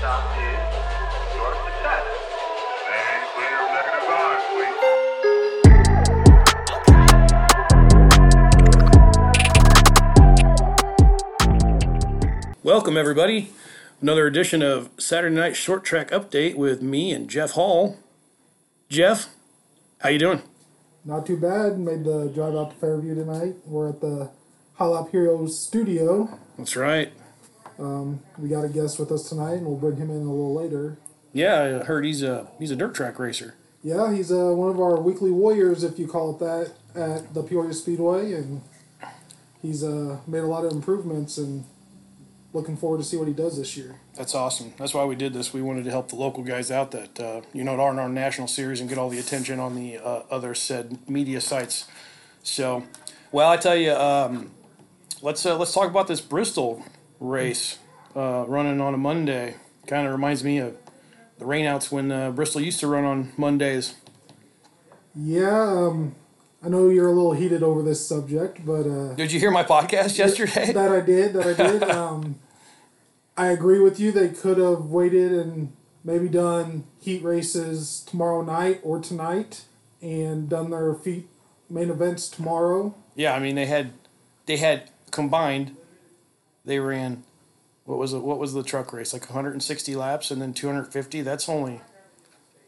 stop is your success. Stay clear of negative ions, please. Welcome, everybody. Another edition of Saturday Night Short Track Update with me and Jeff Hall. Jeff, how you doing? Not too bad. Made the drive out to Fairview tonight. We're at the Hot Heroes studio. That's right. We got a guest with us tonight, and we'll bring him in a little later. Yeah, I heard he's a he's a dirt track racer. Yeah, he's uh, one of our weekly warriors, if you call it that, at the Peoria Speedway, and he's uh, made a lot of improvements. And looking forward to see what he does this year. That's awesome. That's why we did this. We wanted to help the local guys out that uh, you know aren't our national series and get all the attention on the uh, other said media sites. So, well, I tell you, um, let's uh, let's talk about this Bristol race uh, running on a Monday. Kind of reminds me of the rainouts when uh, Bristol used to run on Mondays. Yeah, um, I know you're a little heated over this subject, but uh, Did you hear my podcast yesterday? that I did. That I did. Um, I agree with you. They could have waited and maybe done heat races tomorrow night or tonight, and done their feet main events tomorrow. Yeah, I mean they had they had combined they ran what was it what was the truck race? Like 160 laps and then 250 that's only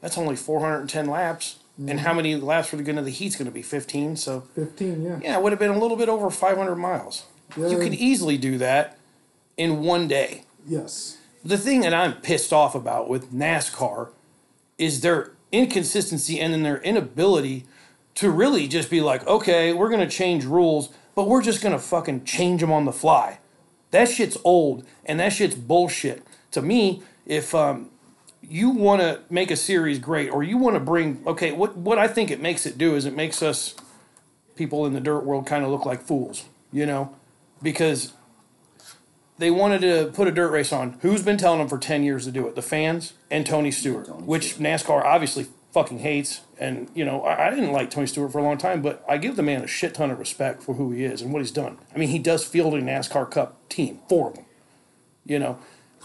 that's only 410 laps. And how mm-hmm. many laps for the good of the heat's going to be 15 so. Fifteen, yeah. yeah it would have been a little bit over 500 miles. You could easily do that in one day. Yes. the thing that I'm pissed off about with NASCAR is their inconsistency and then their inability to really just be like, okay, we're going to change rules, but we're just going to fucking change them on the fly. That shit's old and that shit's bullshit. To me, if um, you want to make a series great or you want to bring, okay, what, what I think it makes it do is it makes us people in the dirt world kind of look like fools, you know? Because they wanted to put a dirt race on. Who's been telling them for 10 years to do it? The fans and Tony Stewart, which NASCAR obviously fucking hates. And, you know, I, I didn't like Tony Stewart for a long time, but I give the man a shit ton of respect for who he is and what he's done. I mean, he does field a NASCAR Cup team, four of them, you know.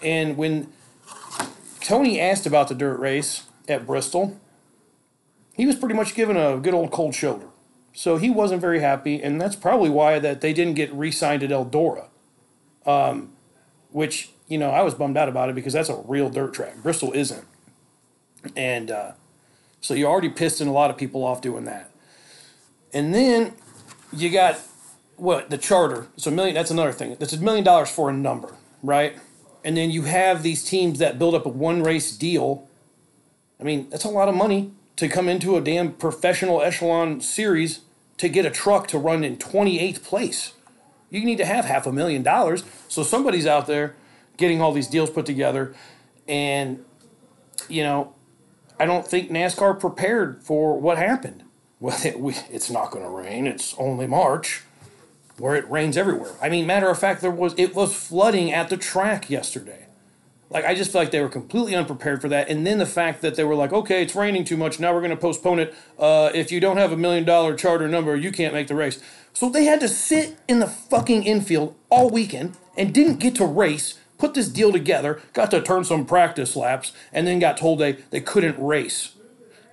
And when Tony asked about the dirt race at Bristol, he was pretty much given a good old cold shoulder. So he wasn't very happy, and that's probably why that they didn't get re-signed at Eldora um, which you know I was bummed out about it because that's a real dirt track. Bristol isn't, and uh, so you're already pissing a lot of people off doing that. And then you got what the charter. So a million. That's another thing. That's a million dollars for a number, right? And then you have these teams that build up a one race deal. I mean, that's a lot of money to come into a damn professional echelon series to get a truck to run in 28th place you need to have half a million dollars. So somebody's out there getting all these deals put together, and you know, I don't think NASCAR prepared for what happened. Well, it, we, it's not going to rain. It's only March, where it rains everywhere. I mean, matter of fact, there was it was flooding at the track yesterday. Like I just feel like they were completely unprepared for that, and then the fact that they were like, "Okay, it's raining too much. Now we're going to postpone it. Uh, if you don't have a million dollar charter number, you can't make the race." So they had to sit in the fucking infield all weekend and didn't get to race. Put this deal together, got to turn some practice laps, and then got told they, they couldn't race.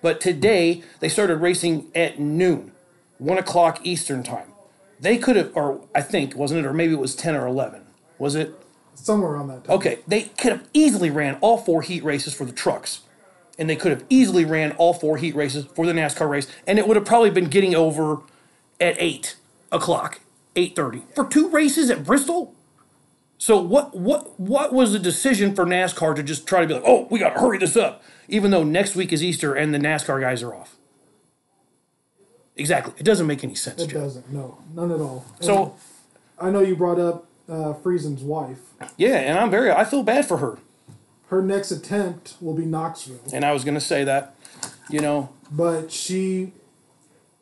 But today they started racing at noon, one o'clock Eastern time. They could have, or I think wasn't it, or maybe it was ten or eleven. Was it? Somewhere around that time. Okay, they could have easily ran all four heat races for the trucks. And they could have easily ran all four heat races for the NASCAR race. And it would have probably been getting over at 8 o'clock, 8.30. For two races at Bristol? So what what what was the decision for NASCAR to just try to be like, oh, we gotta hurry this up, even though next week is Easter and the NASCAR guys are off? Exactly. It doesn't make any sense, It Joe. doesn't. No, none at all. And So I know you brought up uh, Friesen's wife. yeah, and I'm very I feel bad for her. Her next attempt will be Knoxville, And I was gonna say that, you know, but she,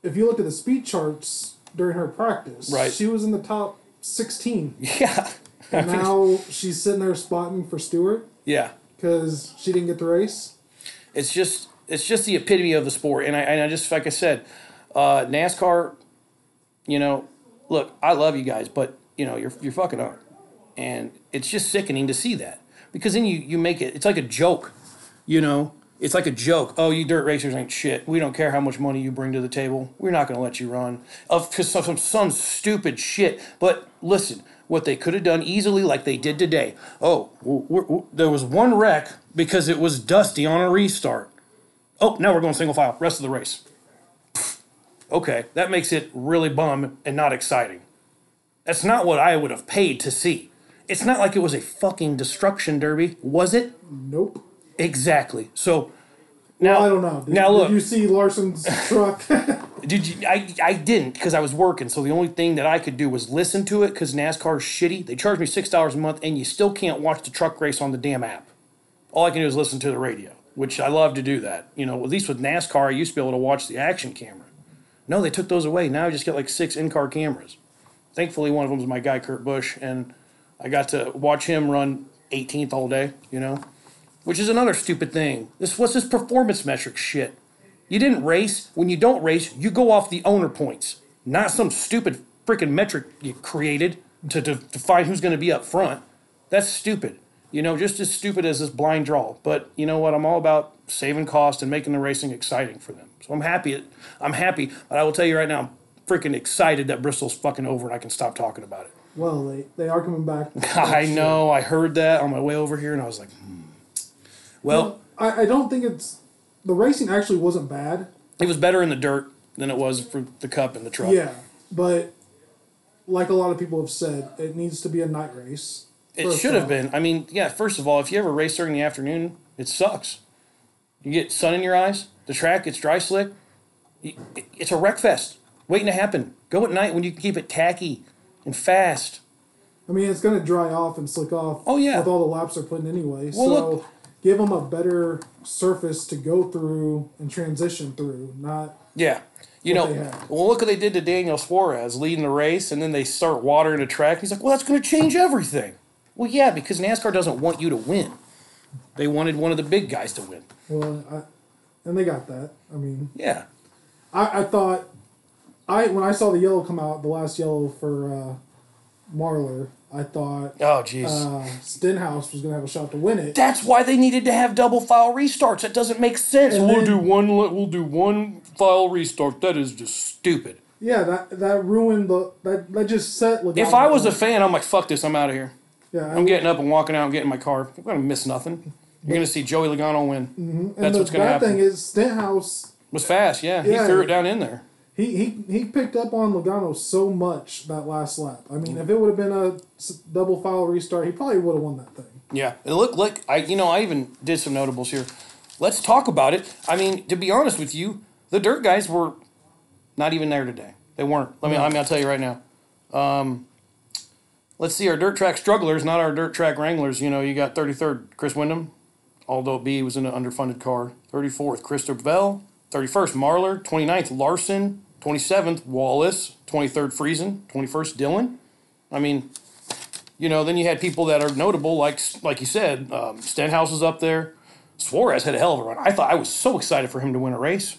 if you look at the speed charts during her practice, Right. she was in the top sixteen. yeah. And now she's sitting there spotting for Stewart Yeah. because she didn't get the race. It's just it's just the epitome of the sport, and I and I just like I said, uh, NASCAR. You know, look, I love you guys, but you know you're you're fucking up, and it's just sickening to see that. because then you you make it. It's like a joke, you know. It's like a joke. Oh, you dirt racers ain't shit. We don't care how much money you bring to the table. We're not going to let you run of some some stupid shit. But listen, what they could have done easily, like they did today. Oh, w- w- w- there was one wreck because it was dusty on a restart. Oh, now we're going single file. Rest of the race. Okay, that makes it really bum and not exciting. That's not what I would have paid to see. It's not like it was a fucking destruction derby, was it? Nope. Exactly. So now I don't know. Did, now look, did you see Larson's truck? did you? I I didn't because I was working. So the only thing that I could do was listen to it because NASCAR is shitty. They charge me six dollars a month, and you still can't watch the truck race on the damn app. All I can do is listen to the radio, which I love to do that. You know, at least with NASCAR, I used to be able to watch the action camera. No, they took those away. Now I just get like six in-car cameras. Thankfully, one of them is my guy Kurt Busch, and I got to watch him run 18th all day. You know, which is another stupid thing. This what's this performance metric shit? You didn't race. When you don't race, you go off the owner points, not some stupid freaking metric you created to, to, to find who's going to be up front. That's stupid. You know, just as stupid as this blind draw. But you know what? I'm all about saving cost and making the racing exciting for them. So I'm happy. I'm happy. But I will tell you right now, I'm freaking excited that Bristol's fucking over and I can stop talking about it. well, they, they are coming back. I know. I heard that on my way over here, and I was like, hmm. Well, I, I don't think it's the racing actually wasn't bad. it was better in the dirt than it was for the cup and the truck. Yeah, but like a lot of people have said, it needs to be a night race. It should have been. I mean, yeah, first of all, if you ever race during the afternoon, it sucks. You get sun in your eyes, the track gets dry slick. It's a wreck fest waiting to happen. Go at night when you can keep it tacky and fast. I mean, it's going to dry off and slick off. Oh, yeah. with all the laps they're putting anyway. Well, so look- give them a better surface to go through and transition through. Not Yeah. You know, well, look what they did to Daniel Suarez leading the race, and then they start watering the track. He's like, well, that's going to change everything. Well, yeah, because NASCAR doesn't want you to win. They wanted one of the big guys to win. well, I, and they got that. I mean, Yeah. I, I thought I when I saw the yellow come out, the last yellow for uh, Marler, I thought Oh, jeez. uh, Stenhouse was going to have a shot to win it. That's why they needed to have double file restarts. That doesn't make sense. And we'll then- do one. We'll do one file restart. That is just stupid. Yeah, that that ruined the that that just set. Logano If I was a fan, I'm like, fuck this. I'm out of here. yeah, I'm getting up and walking out and getting my car. I'm gonna miss nothing. You're gonna see Joey Logano win. and That's the what's gonna bad happen. thing is Stenhouse. was fast. Yeah, Yeah. he threw it down in there. He, he he picked up on Logano so much that last lap. I mean, if it would have been a double file restart, he probably would have won that thing. Yeah, it looked like I. You know, I even did some notables here. Let's talk about it. I mean, to be honest with you, the dirt guys were not even there today. They weren't. Let me. I mean, I'll tell you right now. Um, let's see our dirt track strugglers, not our dirt track wranglers. You know, you got 33rd Chris Windom, although B was in an underfunded car. 34th Christopher Bell. 31st Marler. 29th Larson. 27th Wallace. 23rd Friesen. 21st Dillon. I mean, you know, then you had people that are notable, like like you said, um, Stenhouse was up there. Suarez had a hell of a run. I thought I was so excited for him to win a race,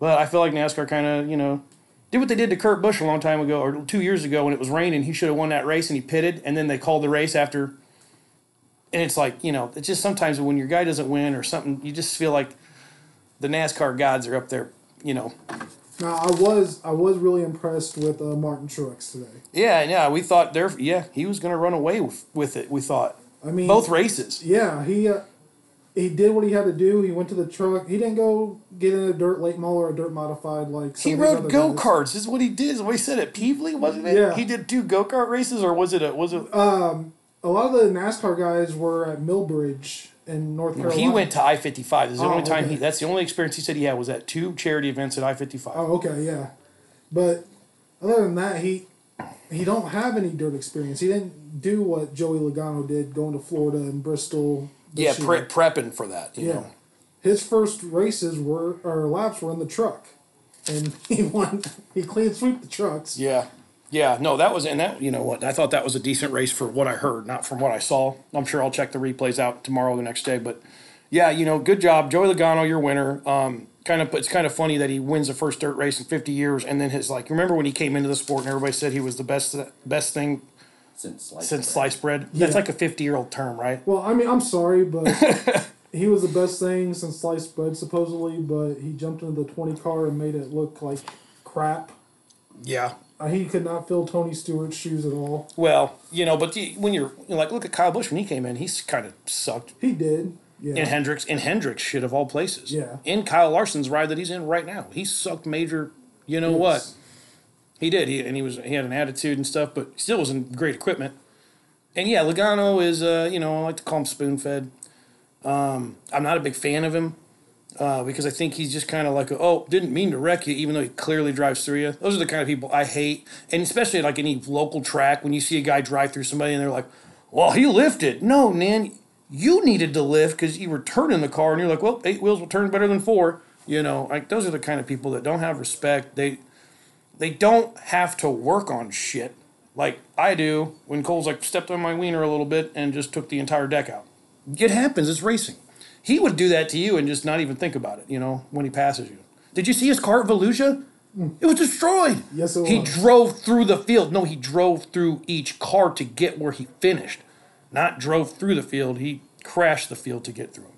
but I feel like NASCAR kind of, you know, did what they did to Kurt Busch a long time ago or two years ago when it was raining. He should have won that race and he pitted, and then they called the race after. And it's like you know, it's just sometimes when your guy doesn't win or something, you just feel like the NASCAR gods are up there. You know, Now, I was I was really impressed with uh, Martin Truex today. yeah, yeah. We thought there, yeah, he was going to run away with, with it. We thought I mean, both races. Yeah, he uh, he did what he had to do. He went to the truck. He didn't go get in a dirt late model or a dirt modified like some He rode go karts. Is what he did. Is what he said at Pevely, wasn't it? Yeah. He did two go kart races, or was it a was it? Um, A lot of the NASCAR guys were at Millbridge in North Carolina. he went to I fifty five. This is the Oh, only time okay. he. That's the only experience he said he had was at two charity events at I fifty five. Oh, okay, yeah. But other than that, he he don't have any dirt experience. He didn't do what Joey Logano did going to Florida and Bristol. yeah, pre- prepping for that. You Yeah. know. His first races were or laps were in the truck, and he won. He clean sweep the trucks. Yeah. Yeah, no, that was and that you know what I thought that was a decent race for what I heard, not from what I saw. I'm sure I'll check the replays out tomorrow or the next day, but yeah, you know, good job, Joey Logano, your winner. Um, kind of, it's kind of funny that he wins the first dirt race in 50 years, and then his like, remember when he came into the sport and everybody said he was the best, best thing since sliced since bread. sliced bread. That's like a fifty-year-old term, right? Well, I mean, I'm sorry, but he was the best thing since sliced bread, supposedly. But he jumped into the 20 car and made it look like crap. Yeah. Uh, he could not fill Tony Stewart's shoes at all. Well, you know, but the, when you're you know, like, look at Kyle Busch when he came in, he's kind of sucked. He did. Yeah. In Hendricks, in Hendricks, shit of all places. Yeah. In Kyle Larson's ride that he's in right now, he sucked major. You know what? He did. He and he was he had an attitude and stuff, but still was in great equipment. And yeah, Logano is uh, you know, I like to call him spoon fed. Um, I'm not a big fan of him. Uh, because I think he's just kind of like, oh, didn't mean to wreck you, even though he clearly drives through you. Those are the kind of people I hate, and especially like any local track when you see a guy drive through somebody and they're like, well, he lifted. No, man, you needed to lift because you were turning the car, and you're like, well, eight wheels will turn better than four. You know, like those are the kind of people that don't have respect. They they don't have to work on shit like I do when Cole's like stepped on my wiener a little bit and just took the entire deck out. It happens. It's racing. He would do that to you and just not even think about it. You know, when he passes you. Did you see his car at Volusia? Hmm. It was destroyed. Yes, it was. He was. drove through the field. No, he drove through each car to get where he finished. Not drove through the field. He crashed the field to get through. 'em.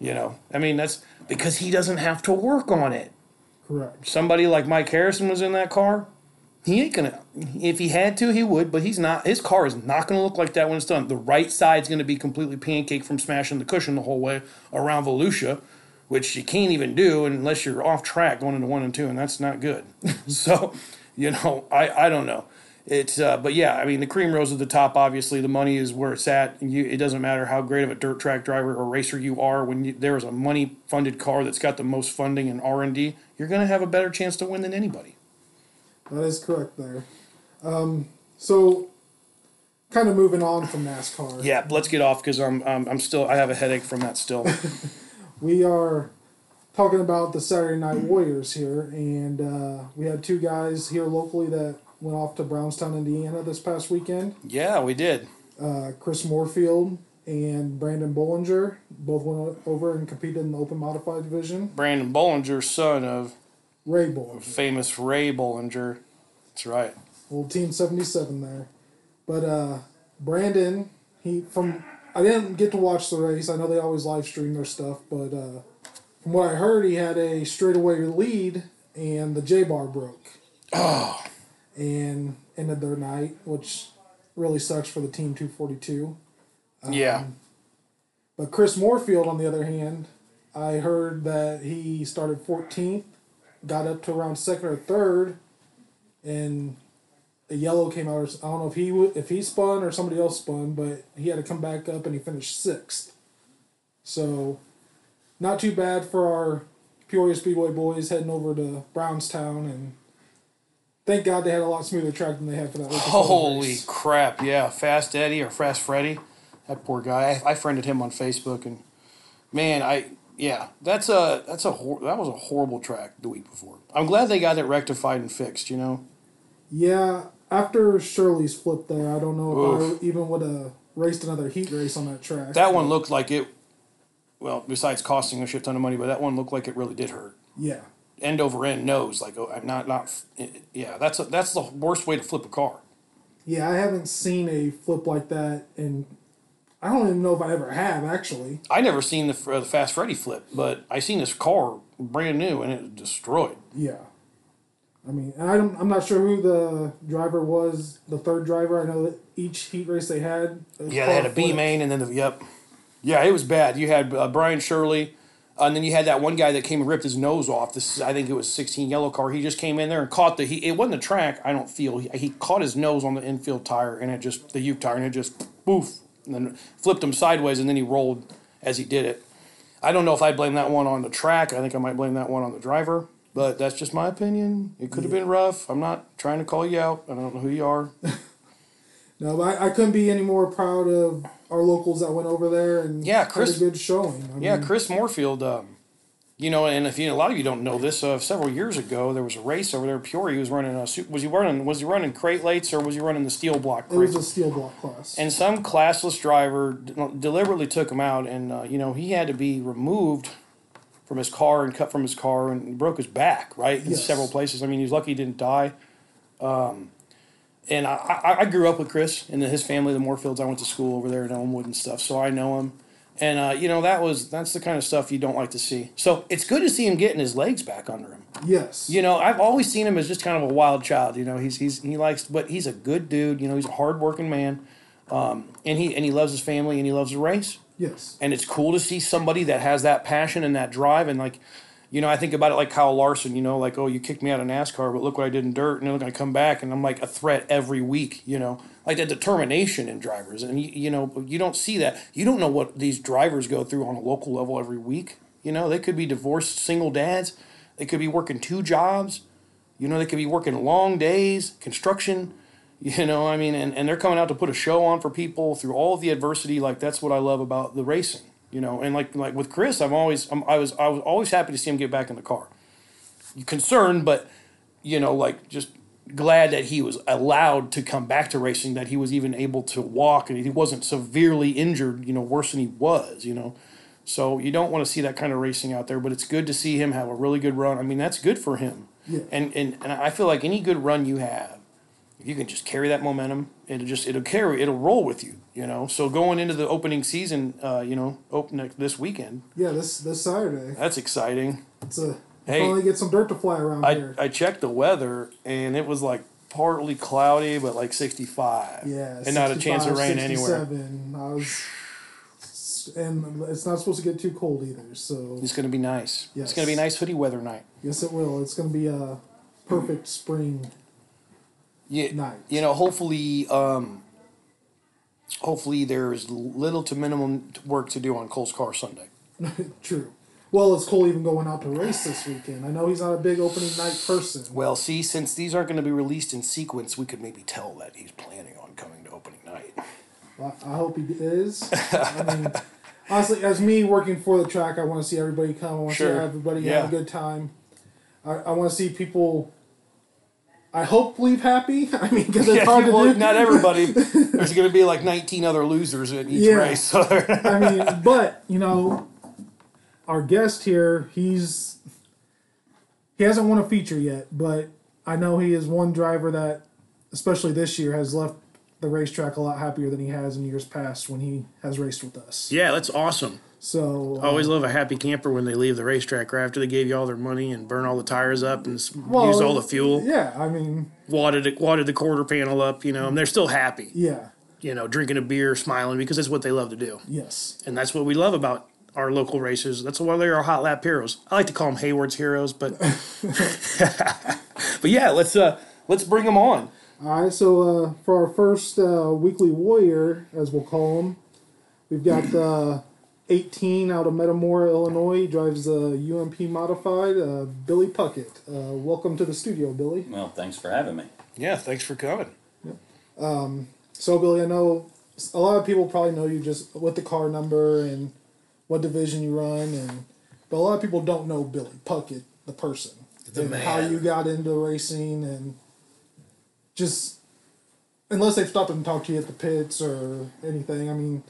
You know, I mean that's because he doesn't have to work on it Correct. somebody like Mike Harrison was in that car, he ain't gonna. If he had to, he would, but he's not. His car is not gonna look like that when it's done. The right side's gonna be completely pancake from smashing the cushion the whole way around Volusia, which you can't even do unless you're off track going into one and two, and that's not good. so, you know, I I don't know. It's uh, but yeah, I mean the cream rose at the top. Obviously, the money is where it's at. You, it doesn't matter how great of a dirt track driver or racer you are. When you, there is a money funded car that's got the most funding and R and D, you're going to have a better chance to win than anybody. That is correct there. Um, so, kind of moving on from NASCAR. Yeah, let's get off because I'm, I'm I'm still I have a headache from that still. We are talking about the Saturday Night Warriors here, and uh, we had two guys here locally that went off to Brownstown, Indiana this past weekend. yeah, we did. Uh, Chris Moorfield and Brandon Bollinger both went over and competed in the open modified division. Brandon Bollinger, son of Ray Bollinger. famous Ray Bollinger. That's right. Old Team 77 there. But uh, Brandon, he from I didn't get to watch the race. I know they always live stream their stuff, but uh, from what I heard, he had a straightaway lead and the J bar broke. Oh, And ended their night, which really sucks for the Team 242. yeah. But Chris Moorfield, on the other hand, I heard that he started 14th, got up to around second or third, and a yellow came out. Or, I don't know if he if he spun or somebody else spun, but he had to come back up and he finished sixth. So, not too bad for our Peoria Speedway boys heading over to Brownstown, and thank God they had a lot smoother track than they had for that. Holy race. crap! Yeah, Fast Eddie or Fast Freddy, that poor guy. I, I friended him on Facebook, and man, I yeah, that's a that's a hor- that was a horrible track the week before. I'm glad they got it rectified and fixed. You know, Yeah, after Shirley's flip there, I don't know Oof. if I even would have raced another heat race on that track. that one looked like it. Well, besides costing a shit ton of money, but that one looked like it really did hurt. Yeah, End over end nose, like oh, I'm not not. Eh, yeah, that's a, that's the worst way to flip a car. yeah, I haven't seen a flip like that, and I don't even know if I ever have actually. I never seen the, uh, Fast Freddy flip, but I seen this car brand new and it was destroyed. Yeah, I mean, and I don't, I'm not sure who the driver was, the third driver. I know that each heat race they had. Yeah, they had a B flipped. main and then the yep. Yeah, it was bad. You had uh, Brian Shirley, uh, and then you had that one guy that came and ripped his nose off. This is, I think it was 16 yellow car. He just came in there and caught the. He, it wasn't a track. I don't feel he, he caught his nose on the infield tire and it just the U tire and it just poof and then flipped him sideways and then he rolled as he did it. I don't know if I blame that one on the track. I think I might blame that one on the driver. But that's just my opinion. It could have been rough. I'm not trying to call you out. I don't know who you are. No, but I, I couldn't be any more proud of our locals that went over there and Yeah, had Chris- a good showing. I Yeah, mean, Chris Moorfield. Um, you know, and if you a lot of you don't know this, uh, several years ago there was a race over there. Peoria. Was running a was he running was he running crate lates or was he running the steel block it was a steel block class. And some classless driver deliberately took him out, and uh, you know he had to be removed from his car and cut from his car and broke his back right in Yes. several places. I mean, he's lucky he didn't die. Um, and I, I, I grew up with Chris and his family, the Moorfields. I went to school over there in Elmwood and stuff, so I know him. And uh, you know that was that's the kind of stuff you don't like to see. So it's good to see him getting his legs back under him. Yes. You know, I've always seen him as just kind of a wild child. You know, he's he's he likes, but he's a good dude. You know, he's a hardworking man, um, and he and he loves his family and he loves the race. Yes. And it's cool to see somebody that has that passion and that drive. And like, you know, I think about it like Kyle Larson. You know, like oh, you kicked me out of NASCAR, but look what I did in dirt, and they're going to come back, and I'm like a threat every week. You know, like that determination in drivers, and you, you know, you don't see that. You don't know what these drivers go through on a local level every week. You know, they could be divorced single dads. They could be working two jobs. You know, they could be working long days, construction. You know, I mean, and, and they're coming out to put a show on for people through all the adversity. Like that's what I love about the racing. You know, and like like with Chris, I'm always I'm, I was I was always happy to see him get back in the car. Concerned, but you know, like just glad that he was allowed to come back to racing. That he was even able to walk, and he wasn't severely injured. You know, worse than he was. You know, so you don't want to see that kind of racing out there. But it's good to see him have a really good run. I mean, that's good for him. Yeah. And and and I feel like any good run you have if you can just carry that momentum, it'll just it'll carry it'll roll with you, you know. So going into the opening season, uh, you know, open this weekend, Yeah. This this Saturday. that's exciting. It's a Hey. finally get some dirt to fly around I here. I checked the weather and it was like partly cloudy, but like sixty five. yeah. and not a chance of rain anywhere. 67. I was, and it's not supposed to get too cold either. So It's gonna be nice. It's gonna be a nice hoodie weather night. yes, it will. It's going to be a perfect spring Yeah, night. you know, hopefully, um, hopefully there's little to minimum work to do on Cole's car Sunday. True. Well, it's Cole even going out to race this weekend. I know he's not a big opening night person. Well, see, since these aren't going to be released in sequence, we could maybe tell that he's planning on coming to opening night. I, I hope he is. I mean, honestly, as me working for the track, I want to see everybody come. I want to Sure. see everybody Yeah. have a good time. I, I want to see people. I hope leave happy. I mean, because it's Yeah, hard to well, do. not everybody. There's going to be like 19 other losers in each Yeah. race. So I mean, but you know, our guest here, he's he hasn't won a feature yet, but I know he is one driver that, especially this year, has left the racetrack a lot happier than he has in years past when he has raced with us. yeah, that's awesome. So I always love a happy camper when they leave the racetrack right after they gave you all their money and burn all the tires up and Well, used all the fuel, Yeah, I mean, wadded it, wadded the quarter panel up, you know, and they're still happy, yeah, you know, drinking a beer, smiling because that's what they love to do. yes, And that's what we love about our local racers. That's why they're our hot lap heroes. I like to call them Hayward's heroes, but but yeah, let's uh let's bring them on. All right, so uh, for our first uh, weekly warrior, as we'll call him, we've got uh, 18 out of Metamora, Illinois. He drives a UMP modified. Uh, Billy Puckett. Uh, welcome to the studio, Billy. Well, thanks for having me. Yeah, thanks for coming. Um, so, Billy, I know a lot of people probably know you just with the car number and what division you run, and but a lot of people don't know Billy Puckett, the person, The and man. how you got into racing, and just unless they've stopped and talked to you at the pits or anything. I mean,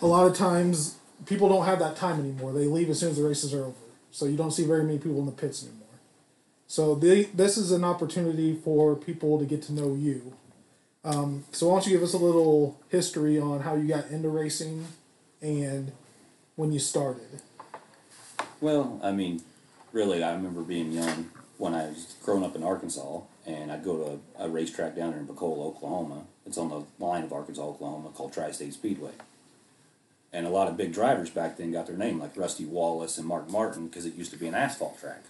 a lot of times people don't have that time anymore. They leave as soon as the races are over, so you don't see very many people in the pits anymore. So this is an opportunity for people to get to know you. Um, so why don't you give us a little history on how you got into racing and when you started? Well, I mean, really, I remember being young when I was growing up in Arkansas, and I'd go to a, a racetrack down there in Pocola, Oklahoma. It's on the line of Arkansas, Oklahoma, called Tri State Speedway. And a lot of big drivers back then got their name, like Rusty Wallace and Mark Martin, because it used to be an asphalt track.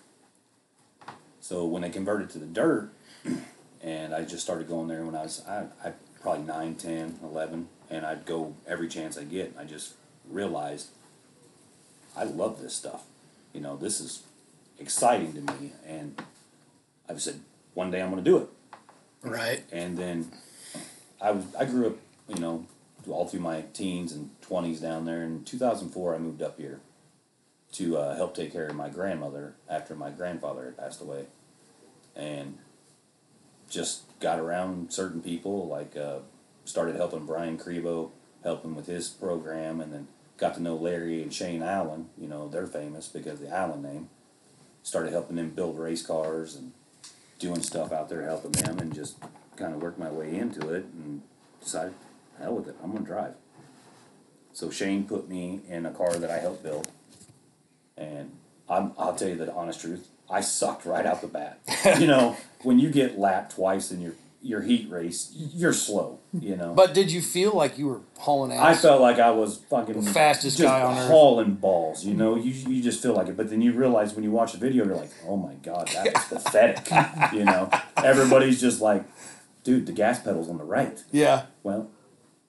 So when they converted to the dirt, and I just started going there when I was I, I probably 9, 10, 11, and I'd go every chance I get. I just realized I love this stuff. You know, this is exciting to me, and I've said one day I'm going to do it. Right. And then I was I grew up, you know, all through my teens and twenties down there. In 2004, I moved up here to uh, help take care of my grandmother after my grandfather had passed away, and just got around certain people. Like uh, started helping Brian Crevo, helping with his program, and then got to know Larry and Shane Allen. You know, they're famous because the Allen name. Started helping them build race cars and doing stuff out there helping them and just kind of worked my way into it and decided, hell with it, I'm gonna drive. So Shane put me in a car that I helped build, and I'm, I'll tell you the honest truth, I sucked right out the bat. you know, when you get lapped twice in your your heat race, you're slow. You know, But did you feel like you were hauling ass? I felt like I was fucking The fastest guy on earth. hauling balls. You know, you you just feel like it, but then you realize when you watch the video, you're like, oh my god, that was pathetic. You know, everybody's just like, dude, the gas pedal's on the right. Yeah. Well,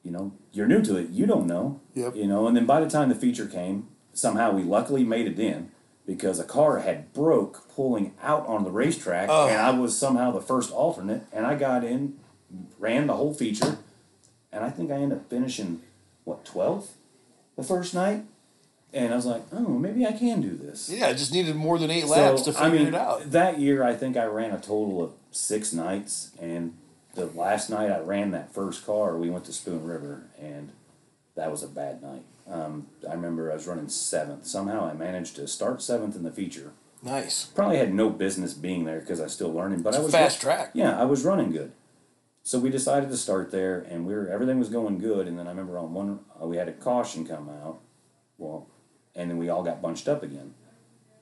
you know, you're new to it. You don't know. Yep. You know, and then by the time the feature came, somehow we luckily made it in because a car had broke pulling out on the racetrack, Oh. and I was somehow the first alternate, and I got in, ran the whole feature, and I think I ended up finishing what twelfth the first night, and I was like, oh, maybe I can do this. Yeah, I just needed more than eight laps to figure I mean, it out. That year, I think I ran a total of six nights, and the last night I ran that first car, we went to Spoon River, and that was a bad night. Um, I remember I was running seventh. Somehow I managed to start seventh in the feature. Nice. Probably had no business being there because I was still learning, but I was fast track. Yeah, I was running good. So we decided to start there, and we were everything was going good. And then I remember on one uh, we had a caution come out, well, and then we all got bunched up again.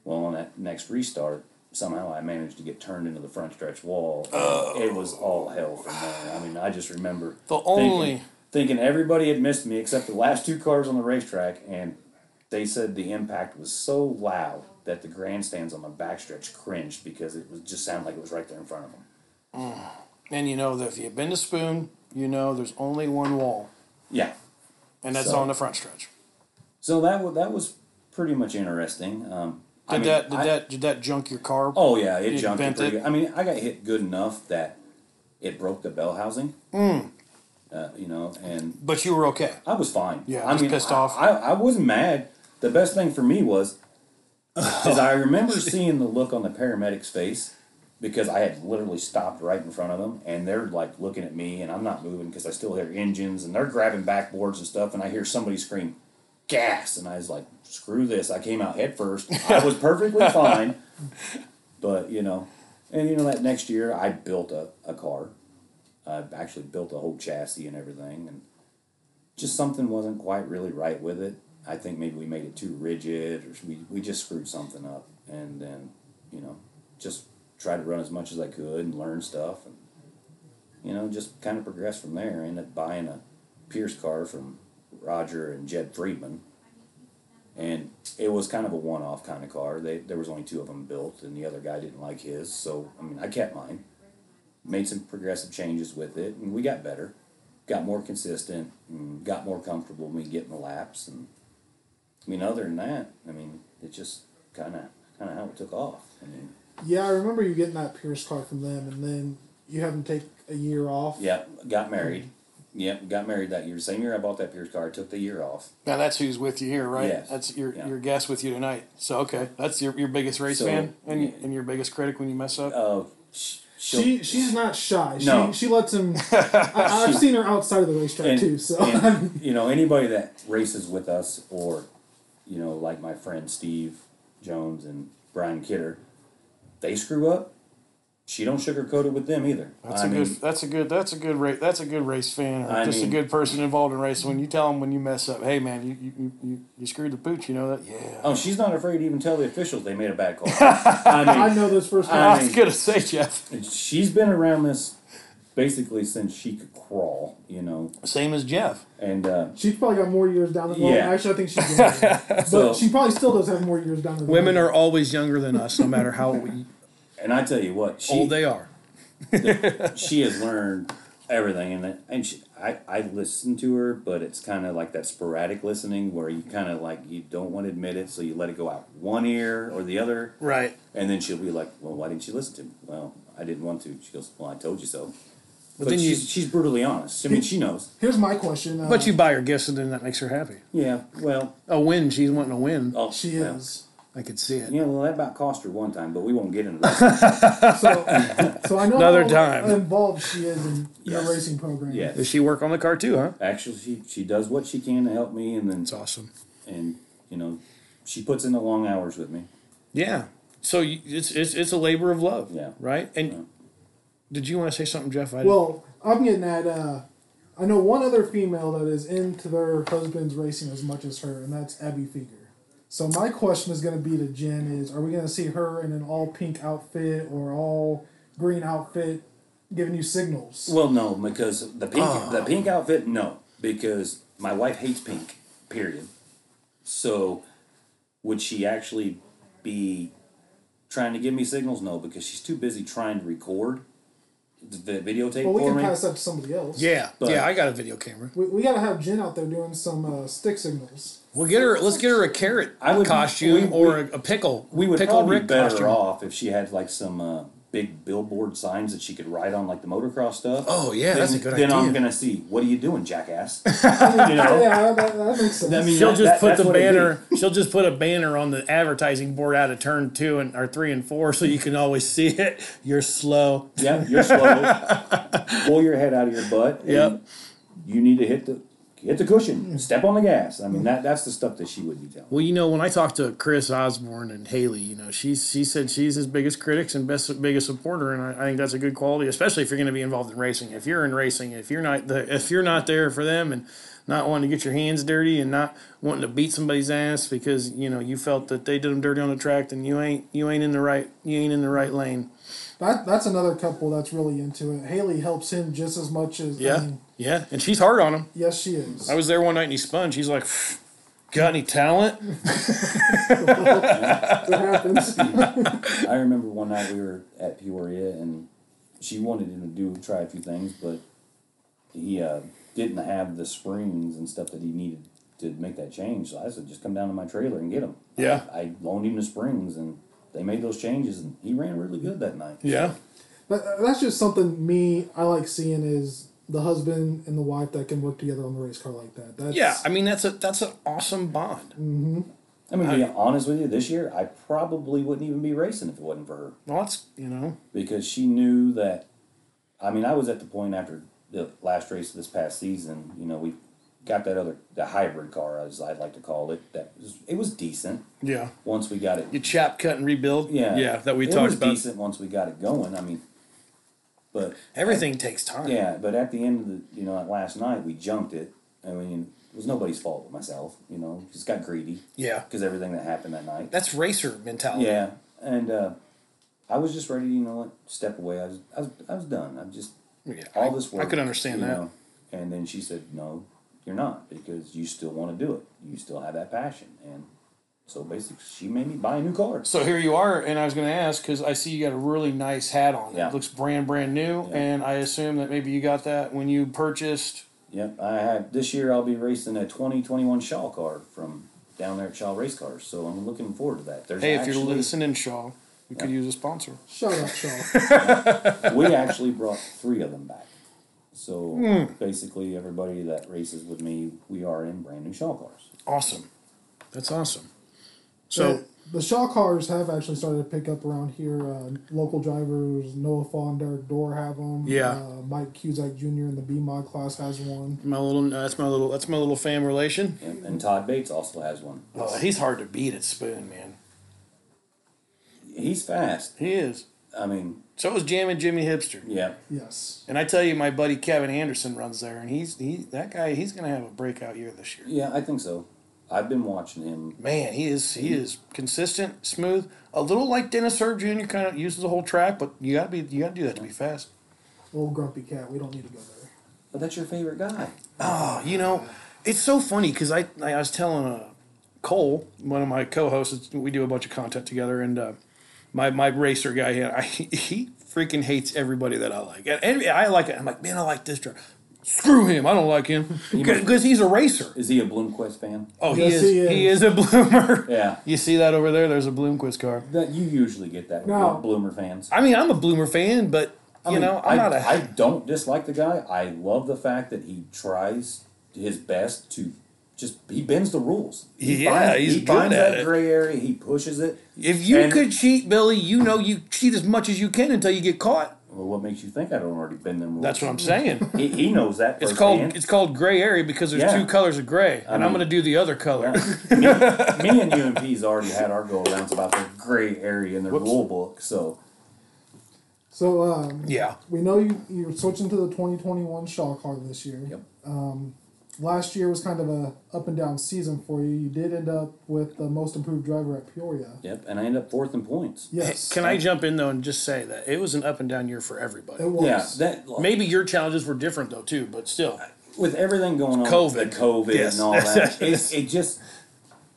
Well, on that next restart, somehow I managed to get turned into the front stretch wall. and It was all hell from there. I mean, I just remember The thinking- only thinking everybody had missed me except the last two cars on the racetrack, and they said the impact was so loud that the grandstands on the backstretch cringed because it was just sounded like it was right there in front of them. and you know that if you've been to Spoon, you know there's only one wall, Yeah. and that's So- on the front stretch. So that was that was pretty much interesting. Um, I Did mean, that did I- that did that junk your car? Oh yeah, it You jumped. pretty it? good. I mean, I got hit good enough that it broke the bell housing. Mm. Uh, you know, and But you were okay. I was fine. Yeah, I mean, pissed I, off. I, I wasn't mad. The best thing for me was, is I remember seeing the look on the paramedic's face because I had literally stopped right in front of them, and they're like looking at me, and I'm not moving because I still hear engines, and they're grabbing backboards and stuff, and I hear somebody scream, "Gas!" and I was like, "Screw this!" I came out head first. I was perfectly fine, but you know, and you know that next year I built a, a car. I actually built a whole chassis and everything, and just something wasn't quite really right with it. I think maybe we made it too rigid, or we we just screwed something up, and then you know just tried to run as much as I could and learn stuff, and you know just kind of progressed from there. I ended up buying a Pierce car from Roger and Jed Friedman, and it was kind of a one-off kind of car. They there was only two of them built, and the other guy didn't like his, so I mean I kept mine. Made some progressive changes with it, and we got better got more consistent and got more comfortable when we get in the laps and I mean other than that, I mean it just kind of kind of how it took off. I mean, Yeah, I remember you getting that Pierce car from them, and then you having to take a year off. yeah, got married. Yep, got married that year. Same year I bought that Pierce car. I took the year off. Now that's who's with you here, right? Yes. That's your Yeah. your guest with you tonight. So okay, that's your your biggest race So, fan and yeah. and your biggest critic when you mess up. Oh, sh- she'll- She she's not shy. No. She she lets him. I, I've seen her outside of the racetrack and, too. So and, you know anybody that races with us or you know like my friend Steve Jones and Brian Kidder, they screw up. She don't sugarcoat it with them either. That's I a mean, good. That's a good. That's a good race. That's a good race fan, or I just mean- a good person involved in racing. When you tell them when you mess up, hey man, you you, you, you screwed the pooch. You know that? Yeah. Oh, she's not afraid to even tell the officials they made a bad call. I mean, I know this first. I I time. was gonna say, Jeff. she's been around this basically since she could crawl, you know, Same as Jeff. and uh, She's probably got more years down the road. Yeah. Actually, I think she's younger. but So- she probably still does have more years down the road. Women are always younger than us, no matter how we, and I tell you what, she old they are. she has learned everything, and that- and she, I I listen to her, but it's kind of like that sporadic listening where you kind of like you don't want to admit it, so you let it go out one ear or the other, Right. and then she'll be like, "Well, why didn't you listen to me?" Well, I didn't want to. She goes, "Well, I told you so." But, then you- she's, she's brutally honest. I mean, she knows. Here's my question. Uh, But you buy her gifts, and then that makes her happy. Yeah. Well. A win. She's wanting a win. Oh, she well. is. I could see it. Yeah, well, that about cost her one time, but we won't get into that. So, so I know Another how time. involved she is in Yes. your racing program. yes. Does she work on the car too? Huh? Actually, she, she does what she can to help me, and then It's awesome. and you know, she puts in the long hours with me. Yeah. So you, it's it's it's a labor of love. Yeah. Right. And Yeah. Did you want to say something, Jeff? I Well, I'm getting at. Uh, I know one other female that is into their husband's racing as much as her, and that's Abby Figure. So my question is going to be to Jen: Is are we going to see her in an all pink outfit or all green outfit, giving you signals? Well, no, because the pink Oh. the pink outfit, no, because my wife hates pink. Period. So, would she actually be trying to give me signals? No, because she's too busy trying to record the videotape well, we for can me. pass that to somebody else. yeah, But- yeah. I got a video camera. We, we got to have Jen out there doing some uh, stick signals. We'll get her. Let's get her a carrot I would- costume we- or we- a, a pickle. we would pickle probably Rick be better costume. off if she had like some uh, big billboard signs that she could write on, like the motocross stuff. Oh, yeah, then, that's a good then I'm gonna see. What are you doing, jackass? Yeah, that, that makes sense. I mean, She'll that- just that- put the what it'd be. banner. She'll just put a banner on the advertising board out of turn two and or three and four, so you can always see it. You're slow. Yeah, you're slow. Pull your head out of your butt. and Yep. You need to hit the hit the cushion. Mm. Step on the gas. I mean, mm. that that's the stuff that she would be telling. Well, you know, when I talked to Chris Osborne and Haley, you know, she's she said she's his biggest critics and best biggest supporter, and I, I think that's a good quality, especially if you're going to be involved in racing. If you're in racing, if you're not the if you're not there for them and not wanting to get your hands dirty and not wanting to beat somebody's ass because you know you felt that they did them dirty on the track, then you ain't you ain't in the right you ain't in the right lane. That that's another couple that's really into it. Haley helps him just as much as Yeah, I mean, yeah, and she's hard on him. yes, she is. I was there one night and he spun. She's like, "Got any talent?" That happens. I remember one night we were at Peoria and she wanted him to do try a few things, but he uh, didn't have the springs and stuff that he needed to make that change. So I said, just come down to my trailer and get them. Yeah. I, I loaned him the springs and they made those changes and he ran really good that night. Yeah, But uh, that's just something me I like seeing is the husband and the wife that can work together on the race car like that. That's, yeah. I mean, that's a that's an awesome bond. Mm-hmm. I mean, to be honest with you, this year I probably wouldn't even be racing if it wasn't for her. Well, that's you know, because she knew that. I mean, I was at the point after the last race of this past season. You know, we got that other the hybrid car, as I'd like to call it. That was it was decent yeah. once we got it. You chap cut and rebuild. Yeah, yeah. That we it talked was about. decent once we got it going. I mean, but Everything takes time. yeah, but at the end of the you know last night we junked it. I mean, it was nobody's fault but myself. You know, just got greedy Yeah. because everything that happened that night. That's racer mentality. Yeah, and uh, I was just ready, to, you know, what, step away. I was, I was, I was done. I'm just Yeah, all I- this work. I could understand that. know. And then she said, "No, you're not, because you still want to do it. You still have that passion." And so basically, she made me buy a new car. So here you are, and I was going to ask because I see you got a really nice hat on. Yeah. It looks brand brand new, Yeah. and I assume that maybe you got that when you purchased. Yep, I have this year. I'll be racing a 2021 Shaw car from down there at Shaw Race Cars. So I'm looking forward to that. There's Hey, if you're listening, Shaw, we could use a sponsor. Shout out, Shaw. we actually brought three of them back. So Hmm. basically, everybody that races with me, we are in brand new Shaw cars. Awesome. That's awesome. So the Shaw cars have actually started to pick up around here. Uh, local drivers, Noah Fawn, Derek Dorr have them. Yeah. Uh, Mike Cusack Jr. in the B mod class has one. my little that's my little that's my little fam relation. Yep, and Todd Bates also has one. Oh, he's hard to beat at spoon, man. He's fast. He is. I mean, So is Jammin' Jimmy Hipster. yeah. Yes. And I tell you, my buddy Kevin Anderson runs there, and he's he that guy. He's gonna have a breakout year this year. Yeah, I think so. I've been watching him. Man, he is he is consistent, smooth, a little like Dennis Erb Jr. Kind of uses the whole track, but you gotta be you gotta do that to be fast. Old grumpy cat. We don't need to go there. But that's your favorite guy. Oh, you know, it's so funny because I I was telling uh, Cole, one of my co-hosts, we do a bunch of content together, and uh, my my racer guy, he, I, he freaking hates everybody that I like, and, and I like it. I'm like, man, I like this driver. Screw him! I don't like him because he's a racer. Is he a Bloomquist fan? Oh, he Yes, is. he He is. is. a bloomer. Yeah. You see that over there? There's a Bloomquist car. That you usually get that with No. Bloomer fans. I mean, I'm a bloomer fan, but I you mean, know, I'm I, not a. I don't dislike the guy. I love the fact that he tries his best to just he bends the rules. He Yeah, finds, he's he good finds at that it. gray area. He pushes it. if you and- could cheat, Billy, you know you cheat as much as you can until you get caught. Well, what makes you think I don't already bend them rules? That's what I'm saying. He, he knows that. It's firsthand. called it's called gray area because there's Yeah. two colors of gray, and I'm mean- going to do the other color. me, me and UMP's already had our go arounds about the gray area in the rule book. So So um, Yeah. we know you you're switching to the 2021 Shaw car this year. Yep. Last year was kind of a up and down season for you. You did end up with the most improved driver at Peoria. Yep, and I end up fourth in points. Yes. Can I jump in though and just say that it was an up and down year for everybody. It was. Yeah, that Maybe your challenges were different though too, but still. with everything going on, COVID. the COVID Yes. and all that, it, it just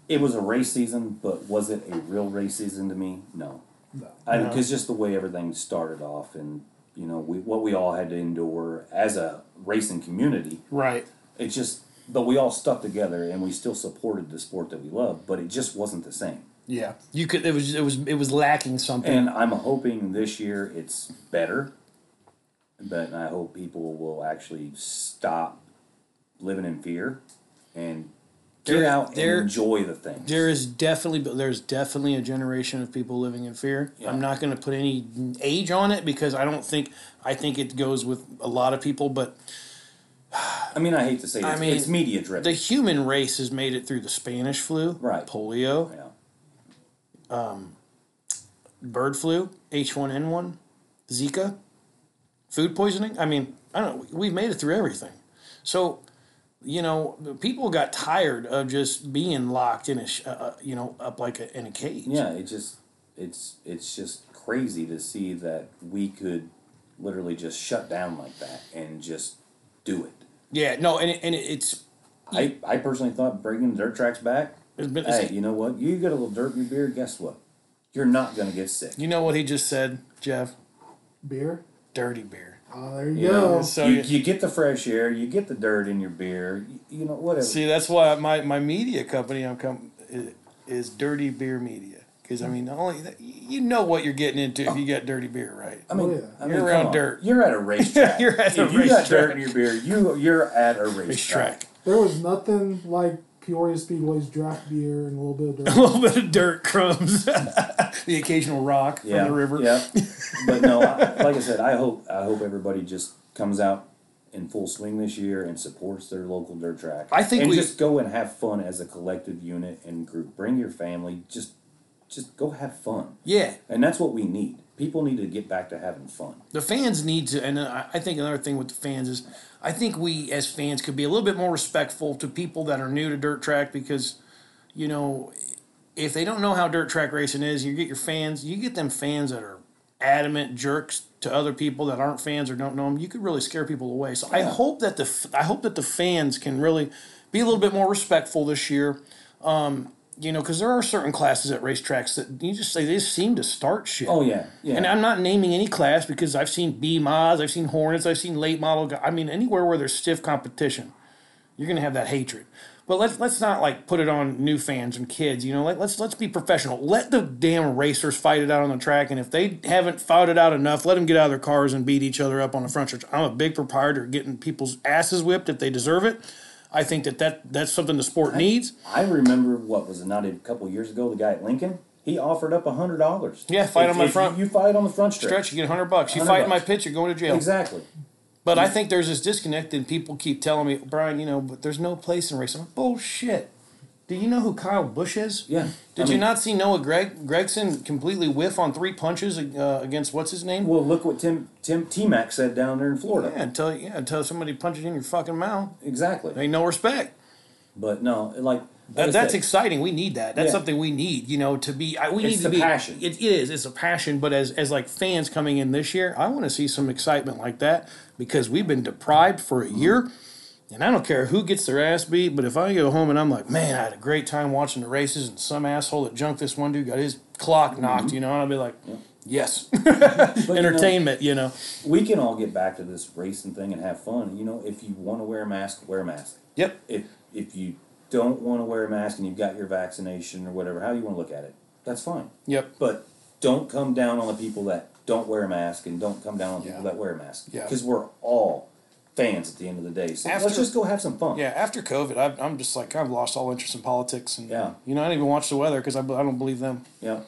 it was a race season, but was it a real race season to me? No, No. because just the way everything started off, and you know, we what we all had to endure as a racing community. Right. It just, but we all stuck together, and we still supported the sport that we love, but it just wasn't the same. Yeah. You could. It was. It was. It was lacking something. And I'm hoping this year it's better, but I hope people will actually stop living in fear and get There- out there- and enjoy the things. There is definitely, there's definitely a generation of people living in fear. Yeah. I'm not going to put any age on it because I don't think, I think it goes with a lot of people. But I mean, I hate to say it, I mean, it's media driven. the human race has made it through the Spanish flu, Right. polio, yeah. bird flu, H1N1, Zika, food poisoning. I mean, I don't know. We've made it through everything. So, you know, people got tired of just being locked in a, uh, uh, you know, up like a, in a cage. yeah, it just it's it's just crazy to see that we could literally just shut down like that and just do it. Yeah. No, and it, and it, it's I, I personally thought bringing dirt tracks back. it's been. Hey, you know what? You get a little dirt in your beer. Guess what? You're not gonna get sick. You know what he just said, Jeff? Beer. Dirty beer. Oh, there you, You, go. know, So you, you- you get the fresh air, you get the dirt in your beer, you, you know, whatever. See, that's why my, my media company I'm come is, is Dirty Beer Media because I mean, the only you know what you're getting into if you got dirty beer, right? I mean, yeah. I mean, You're come around on. dirt. You're at a racetrack. You're at a if you got dirt racetrack. in your beer, you you're at a racetrack. Racetrack. there was nothing like Peoria Speedway's draft beer and a little bit of dirt. A dirt. little bit of dirt crumbs, the occasional rock Yeah, from the river. Yeah, but no, I, like I said, I hope I hope everybody just comes out in full swing this year and supports their local dirt track. I think and we- just go and have fun as a collective unit and group. Bring your family. Just just go have fun. Yeah, And that's what we need. People need to get back to having fun. the fans need to, and I I think another thing with the fans is, I think we as fans could be a little bit more respectful to people that are new to dirt track because, you know, if they don't know how dirt track racing is, you get your fans, you get them fans that are adamant jerks to other people that aren't fans or don't know them. You could really scare people away. So I hope that the I hope that the fans can really be a little bit more respectful this year. Um, you know, because there are certain classes at racetracks that you just say they just seem to start shit. Oh yeah, yeah. And I'm not naming any class because I've seen B Mods, I've seen Hornets, I've seen late model. I mean, anywhere where there's stiff competition, you're gonna have that hatred. But let's let's not like put it on new fans and kids. You know, like let's let's be professional. Let the damn racers fight it out on the track, and if they haven't fought it out enough, let them get out of their cars and beat each other up on the front stretch. I'm a big proprietor getting people's asses whipped if they deserve it. I think that, that that's something the sport needs. I remember what was it not a couple years ago. The guy at Lincoln, he offered up a hundred dollars. Yeah, fight If- on my front- You, you fight on the front stretch. Stretch, you get hundred bucks. You 100 fight in my bucks. pitch, you're going to jail. Exactly. But I think there's this disconnect, and people keep telling me, Brian, you know, but there's no place in racing. Bullshit. Do you know who Kyle Busch is? Yeah. Did I you not see Noah Greg Gragson completely whiff on three punches uh, against what's his name? Well, look what Tim Tim T Mac said down there in Florida. yeah, until yeah, until somebody punches you in your fucking mouth, Exactly. ain't no respect. But no, like That, that's said, exciting. We need that. That's Yeah. something we need. You know, to be. I, we It's need to be. passion. It, it is. It's a passion. But as as like fans coming in this year, I want to see some excitement like that because we've been deprived for a year, and I don't care who gets their ass beat. But if I go home and I'm like, man, I had a great time watching the races, and some asshole that junked this one dude got his clock mm-hmm. knocked, you know, and I'll be like, yes, but, you know, entertainment, you know. we can all get back to this racing thing and have fun. You know, if you want to wear a mask, wear a mask. Yep. If if you don't want to wear a mask and you've got your vaccination or whatever, how you want to look at it, that's fine. Yep. But don't come down on the people that don't wear a mask and don't come down on people that wear a mask. Yeah. Because we're all fans at the end of the day. So After- let's just go have some fun. Yeah, after COVID, I've, I'm just like I've lost all interest in politics, and Yeah. you know, I don't even watch the weather because I, I don't believe them. Yeah.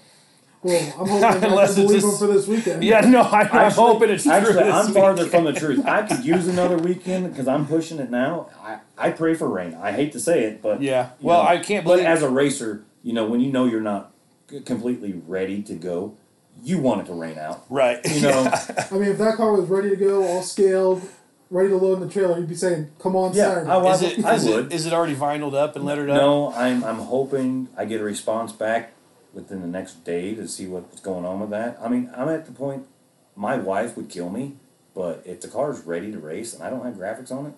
Well, I'm hoping I Unless can it's believe just- them for this weekend. Yeah, no, I, I'm hoping it's actually, true. this I'm farther weekend. from the truth. I could use another weekend because I'm pushing it now. I, I pray for rain. I hate to say it, but Yeah. Well, know, I can't Believe- But as a racer, you know, when you know you're not completely ready to go, you want it to rain out. Right. You know, I mean, if that car was ready to go, all scaled, ready to load in the trailer, you'd be saying, "Come on, yeah, Saturday." I, I, Is it, I is would. it is it already vinyled up and lettered up? No, I'm I'm hoping I get a response back within the next day to see what's going on with that. I mean, I'm at the point my wife would kill me, but if the car's ready to race and I don't have graphics on it,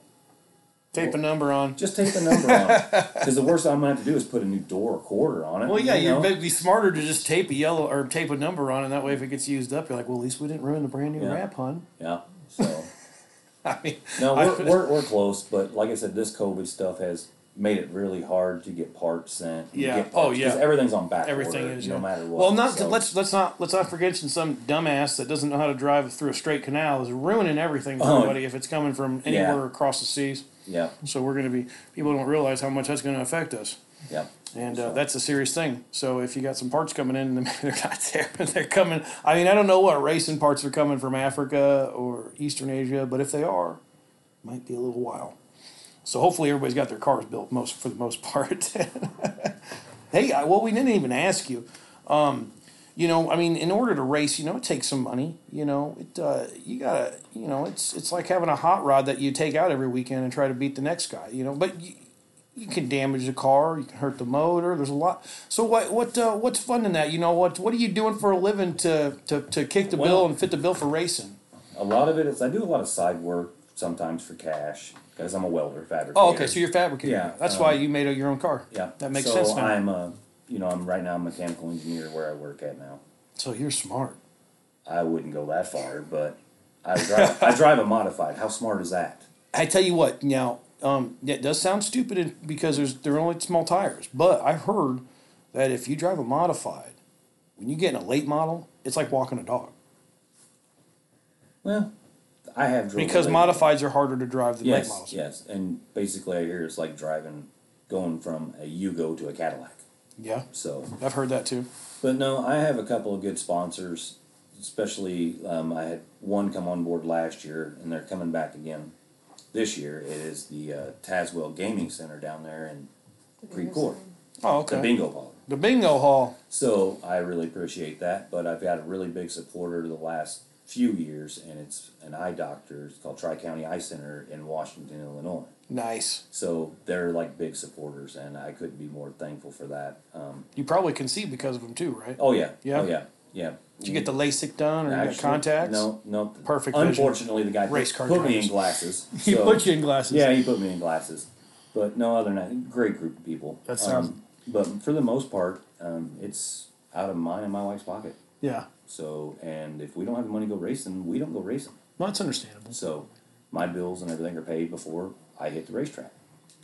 Tape a number on. just tape a number on. Because the worst I'm gonna have to do is put a new door or quarter on it. Well, yeah, you know? you'd be smarter to just tape a yellow or tape a number on, and that way, if it gets used up, you're like, well, at least we didn't ruin the brand new Yeah. wrap, hun. Yeah. So I mean, no, we're, we're we're close, but like I said, this COVID stuff has made it really hard to get parts sent. Yeah. Get Oh, parts, 'cause yeah. everything's on back everything order, is no yeah. matter what. Well, not So, let's let's not let's not forget some dumbass that doesn't know how to drive through a straight canal is ruining everything for Oh. everybody if it's coming from anywhere Yeah. across the seas. Yeah. So we're going to be people don't realize how much that's going to affect us. Yeah. And uh, that's a serious thing. So if you got some parts coming in and they're not there, they're coming. I mean, I don't know what racing parts are coming from Africa or Eastern Asia, but if they are, might be a little while. So hopefully everybody's got their cars built most for the most part. hey, I, well, we didn't even ask you. Um, you know, I mean, in order to race, you know, it takes some money. You know, it uh, you gotta, you know, it's it's like having a hot rod that you take out every weekend and try to beat the next guy. You know, but you, you can damage the car, you can hurt the motor. There's a lot. So what what uh, what's fun in that? You know what what are you doing for a living to to, to kick the bill and fit the bill for racing? A lot of it is I do a lot of side work sometimes for cash because I'm a welder fabricator. Oh, okay. So you're fabricating. Yeah, That's um, why you made a, your own car. yeah. That makes so sense now. I'm a, you know, I'm right now a mechanical engineer where I work at now. so you're smart. I wouldn't go that far, but I drive I drive a modified. How smart is that? I tell you what. Now, um, it does sound stupid because there's they're only small tires, but I heard that if you drive a modified, when you get in a late model, it's like walking a dog Well, I have because late- modifieds are harder to drive than late Yes, models. yes, and basically I hear it's like driving, going from a Yugo to a Cadillac. Yeah, So, I've heard that too. but no, I have a couple of good sponsors. Especially, um, I had one come on board last year, and they're coming back again this year. It is the uh, Tazewell Gaming Center down there in Creve Coeur, Oh, okay. the bingo hall. The bingo hall. So I really appreciate that. But I've got a really big supporter the last few years, and it's an eye doctor. It's called Tri County Eye Center in Washington, Illinois. Nice. So they're like big supporters, and I couldn't be more thankful for that. Um, You probably can see because of them too, right? oh yeah, Yeah? oh yeah, yeah. Did you get the LASIK done or you got Actually, contacts? No, no. Perfect vision. Unfortunately, the guy Race put, car put me drivers. in glasses. He so- put you in glasses. Yeah, he put me in glasses. But no, other than that, great group of people. That sounds- Um, but for the most part, um, it's out of mine and my wife's pocket. Yeah. So, and if we don't have the money to go racing, we don't go racing. Well, that's understandable. So, my bills and everything are paid before I hit the racetrack.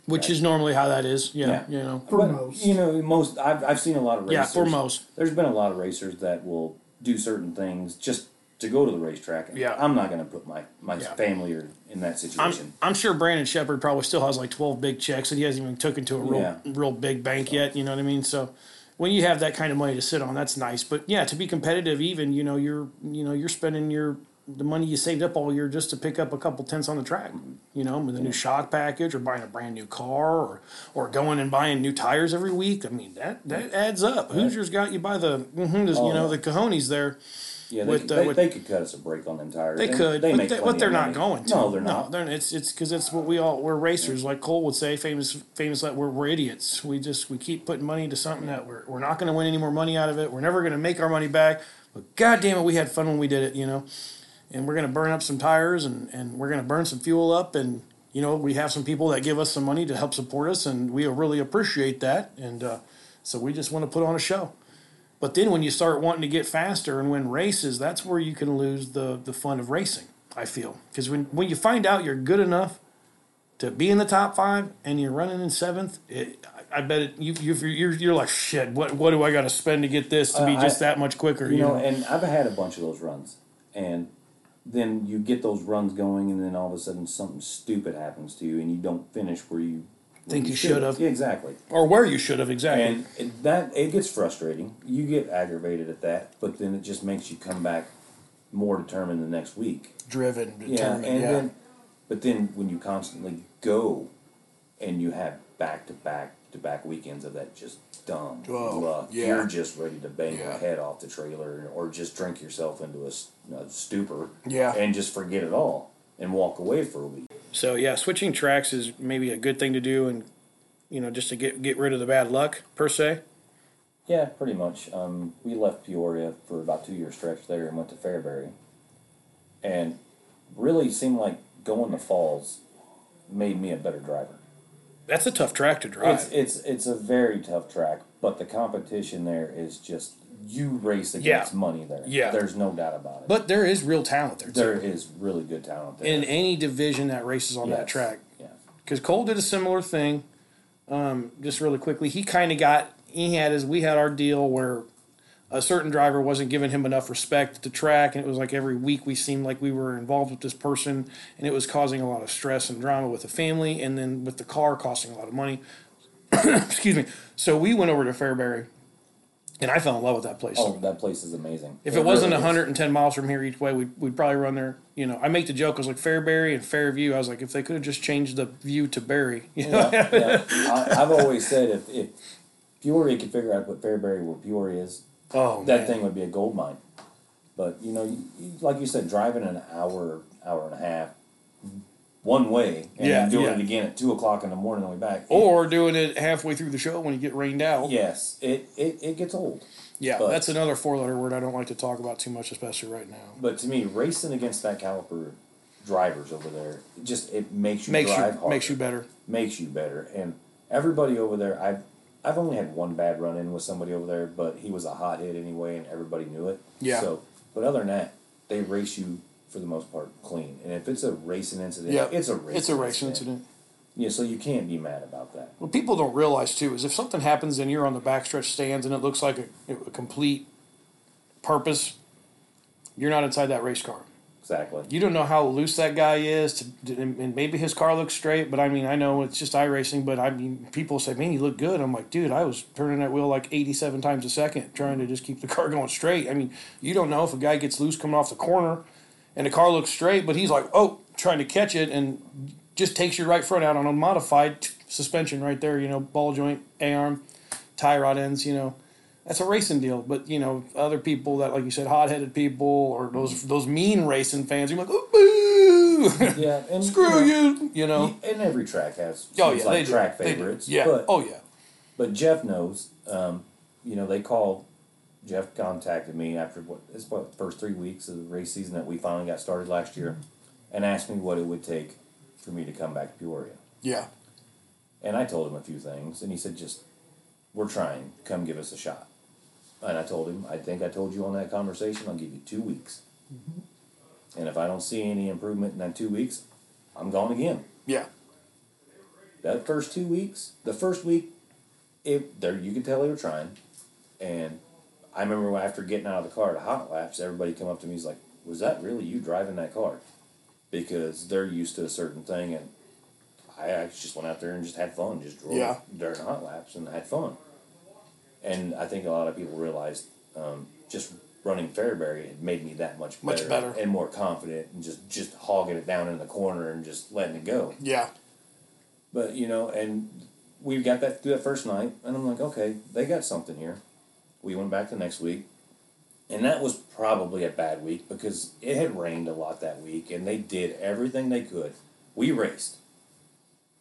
Which is normally how that is. Yeah. Yeah. You know. For but, most. you know, most I've I've seen a lot of racers. Yeah, for most. There's been a lot of racers that will do certain things just to go to the racetrack. Yeah. I'm not going to put my my Yeah. family or in that I'm, situation. I'm sure Brandon Sheppard probably still has like 12 big checks and he hasn't even took into a real Yeah. real big bank yet, you know what I mean? So when you have that kind of money to sit on, that's nice. But yeah, to be competitive even, you know, you're you know, you're spending your the money you saved up all year just to pick up a couple tenths on the track, you know, with a new shock package or buying a brand new car or or going and buying new tires every week. I mean, that that adds up. Hoosiers got you by the mhm, you Oh, know, yeah. the cojones there. Yeah, they, with, uh, they, with- they could cut us a break on them tires. They could, They but they, but they're not money. going to. No, they're not. they're, it's it's because it's what we all we're racers. Like Cole would say, famous famous that we're, we're idiots. We just we keep putting money into something that we're we're not going to win any more money out of it. We're never going to make our money back. But god damn it, we had fun when we did it, you know. And we're going to burn up some tires and and we're going to burn some fuel up and. You know, we have some people that give us some money to help support us, and we really appreciate that. And uh, so we just want to put on a show. But then when you start wanting to get faster and win races, that's where you can lose the, the fun of racing, I feel. Because when, when you find out you're good enough to be in the top five and you're running in seventh, it, I I bet it, you, you, you're, you're like, shit, what, what do I got to spend to get this to be Uh, I- just that much quicker? You know, and I've had a bunch of those runs, and then you get those runs going, and then all of a sudden something stupid happens to you, and you don't finish where you where Think you should have. Yeah, exactly. or where you should have, exactly. And it, that it gets frustrating. You get aggravated at that, but then it just makes you come back more determined the next week. Driven, Yeah, determined, and yeah. then, but then when you constantly go, and you have back to back to back weekends of that just dumb Oh, luck. yeah. You're just ready to bang Yeah. your head off the trailer or just drink yourself into a stupor Yeah. and just forget it all and walk away for a week. So yeah, switching tracks is maybe a good thing to do, and you know, just to get get rid of the bad luck per se. Yeah, pretty much. Um, we left Peoria for about two year stretch there and went to Fairbury, and really seemed like going to Falls made me a better driver. That's a tough track to drive. It's it's it's a very tough track, but the competition there is just you race Yeah. against money there. Yeah. there's no doubt about it. but there is real talent there too. there is really good talent there in any division that races on that track. Yeah, Because Cole did a similar thing. Um, just really quickly, he kind of got he had his we had our deal where a certain driver wasn't giving him enough respect at the track, and it was like every week we seemed like we were involved with this person, and it was causing a lot of stress and drama with the family, and then with the car costing a lot of money. Excuse me. So we went over to Fairbury, and I fell in love with that place. oh, that place is amazing. If it, wasn't really is. 110 miles from here each way, we'd, we'd probably run there. You know, I make the joke. I was like Fairbury and Fairview. I was like, if they could have just changed the view to Barry, you know? yeah, yeah. I, I've always said if, if Peoria could figure out what Fairbury where Peoria is, Oh, that man. thing would be a gold mine. But you know, you, you, like you said, driving an hour, hour and a half, one way, and Yeah, doing yeah. it again at two o'clock in the morning on the way back. Or doing it halfway through the show when you get rained out. yes, it, it, it gets old. Yeah, But- that's another four-letter word I don't like to talk about too much, especially right now. But to me, racing against that caliper drivers over there, it just it makes you Makes drive you harder. makes you better. makes you better. And everybody over there, I've I've only had one bad run in with somebody over there, but he was a hot hit anyway, and everybody knew it. Yeah. So, but other than that, they race you for the most part clean. And if it's a racing incident, Yeah, it's a racing It's a racing incident. Yeah, so you can't be mad about that. What people don't realize too is if something happens and you're on the backstretch stands and it looks like a, a complete purpose, you're not inside that race car. Exactly. You don't know how loose that guy is, to, and maybe his car looks straight. But I mean, I know it's just iRacing. But I mean, people say, "Man, you look good." I'm like, "Dude, I was turning that wheel like 87 times a second, trying to just keep the car going straight." I mean, you don't know if a guy gets loose coming off the corner, and the car looks straight, but he's like, "Oh," trying to catch it, and just takes your right front out on a modified suspension right there. You know, ball joint, A arm, tie rod ends. You know, that's a racing deal. But you know, other people that, like you said, hot headed people or those those mean racing fans, you're like, oh, boo, Yeah, and screw know, you, you know. And every track has Oh yeah, like track do. favorites. Yeah. But, oh yeah. But Jeff knows. Um, you know, they called. Jeff contacted me after what it's what first three weeks of the race season that we finally got started last year, and asked me what it would take for me to come back to Peoria. Yeah. And I told him a few things, and he said, "Just we're trying. Come give us a shot." And I told him, "I think I told you on that conversation. I'll give you two weeks, mm-hmm. and if I don't see any improvement in that two weeks, I'm gone again." Yeah. that first two weeks, the first week, it there you can tell they were trying, and I remember after getting out of the car to hot laps, everybody come up to me and was like, "Was that really you driving that car?" Because they're used to a certain thing, and I actually just went out there and just had fun, just drove Yeah. during hot laps and had fun. And I think a lot of people realized um, just running Fairbury had made me that much better, Much better. and more confident, and just just hogging it down in the corner and just letting it go. Yeah. But you know, and we got that through that first night, and I'm like, okay, they got something here. We went back the next week, and that was probably a bad week because it had rained a lot that week, and they did everything they could. We raced,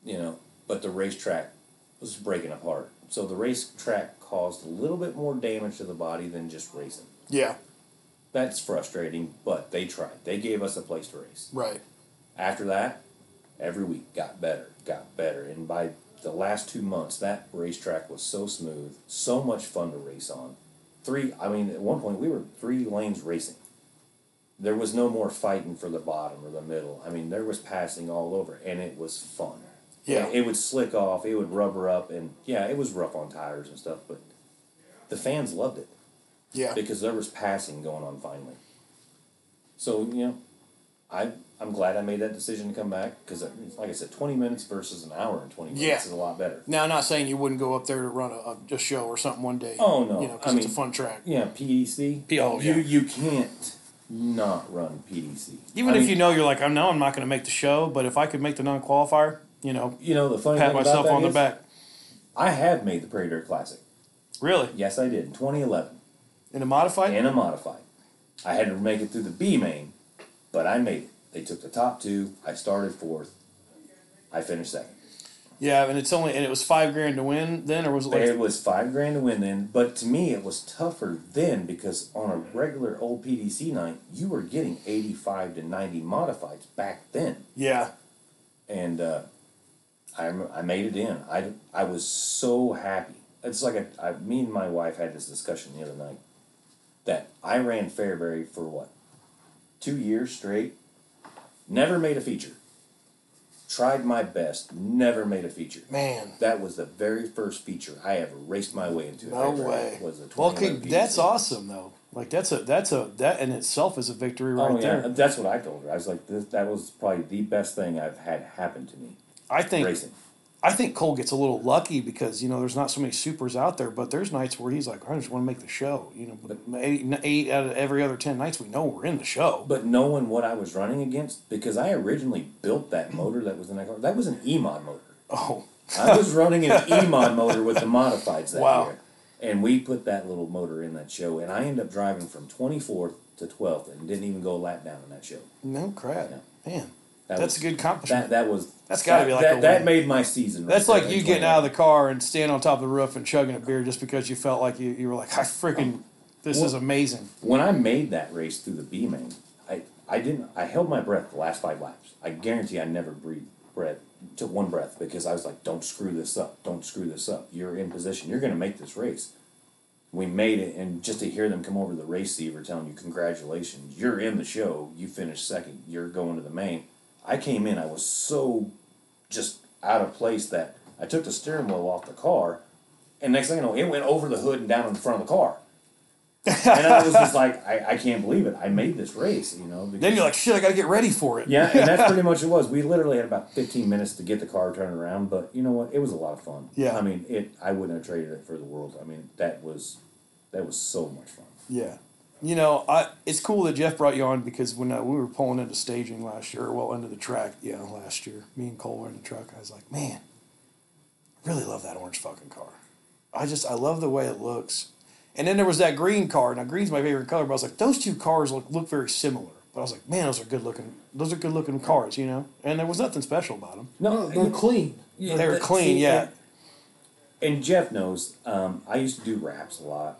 you know, but the racetrack was breaking apart. So the racetrack caused a little bit more damage to the body than just racing. Yeah. That's frustrating, but they tried. They gave us a place to race. Right. After that, every week got better, got better. And by the last two months, that racetrack was so smooth, so much fun to race on. Three, I mean, at one point we were three lanes racing. There was no more fighting for the bottom or the middle. I mean, there was passing all over, and it was fun. Yeah. It would slick off, it would rubber up, and yeah, it was rough on tires and stuff, but the fans loved it Yeah. because there was passing going on finally. So you know, I I'm glad I made that decision to come back because, like I said, twenty minutes versus an hour and twenty minutes Yeah. is a lot better. Now, I'm not saying you wouldn't go up there to run a, a, a show or something one day. Oh, no. You know, because I it's a mean- fun track. Yeah, PDC. P- oh, you yeah. you can't not run PDC. Even I if mean, you know you're like, I know I'm not going to make the show, but if I could make the non-qualifier, you know, you know the funny pat thing myself about that on the is, back. I have made the Prairie Dirt Classic. Really? Yes, I did in 2011 In a modified? In a modified. I had to make it through the B main, but I made it. They took the top two. I started fourth. I finished second. yeah, and it's only and it was five grand to win then, or was it like It was five grand to win then, but to me it was tougher then because on a regular old PDC night, you were getting 85 to 90 modifieds back then. yeah, and uh, I I made it in. I, I was so happy. It's like a, I, me and my wife had this discussion the other night that I ran Fairbury for what two years straight, never made a feature. Tried my best, never made a feature. man. That was the very first feature I ever raced my way into. No way. Was the Well, okay, that's PDC. awesome though. Like that's a that's a that in itself is a victory right Oh yeah, there. that's what I told her. I was like, this, that was probably the best thing I've had happen to me I think racing. I think Cole gets a little lucky because you know there's not so many supers out there, but there's nights where he's like, I just want to make the show. You know, but eight, eight out of every other ten nights we know we're in the show. But knowing what I was running against, because I originally built that motor that was in that car, that was an E-mod motor. oh, I was running an E-mod motor with the modifieds that Wow. year. And we put that little motor in that show, and I ended up driving from 24th to 12th and didn't even go a lap down in that show. no crap, Yeah. man. That That's was, a good accomplishment. That, that was. That's gotta be like that, that made my season. right That's like you getting out of the car and standing on top of the roof and chugging a beer just because you felt like you, you were like, I freaking, this is amazing. When I made that race through the B main, I, I didn't. I held my breath the last five laps. I guarantee I never breathed breath, took one breath because I was like, "Don't screw this up. Don't screw this up. You're in position. You're going to make this race." We made it, and just to hear them come over the race receiver telling you, "Congratulations, you're in the show. You finished second. You're going to the main." I came in. I was so just out of place that I took the steering wheel off the car, and next thing you know, it went over the hood and down in the front of the car and I was just like, I, I can't believe it. I made this race, you know. because- Then you're like, shit, I got to get ready for it. yeah, and that's pretty much it was. We literally had about 15 minutes to get the car turned around, but you know what? It was a lot of fun. Yeah. I mean, it. I wouldn't have traded it for the world. I mean, that was that was so much fun. Yeah. You know, I it's cool that Jeff brought you on because when uh, we were pulling into staging last year, well, into the track, yeah, last year, me and Cole were in the truck. I was like, man, I really love that orange fucking car. I just, I love the way it looks. And then there was that green car. Now, green's my favorite color, but I was like, those two cars look, look very similar. But I was like, man, those are good looking, those are good looking cars, you know? And there was nothing special about them. No, they're clean. Yeah, They were clean, see, yeah. And, and Jeff knows. Um, I used to do wraps a lot,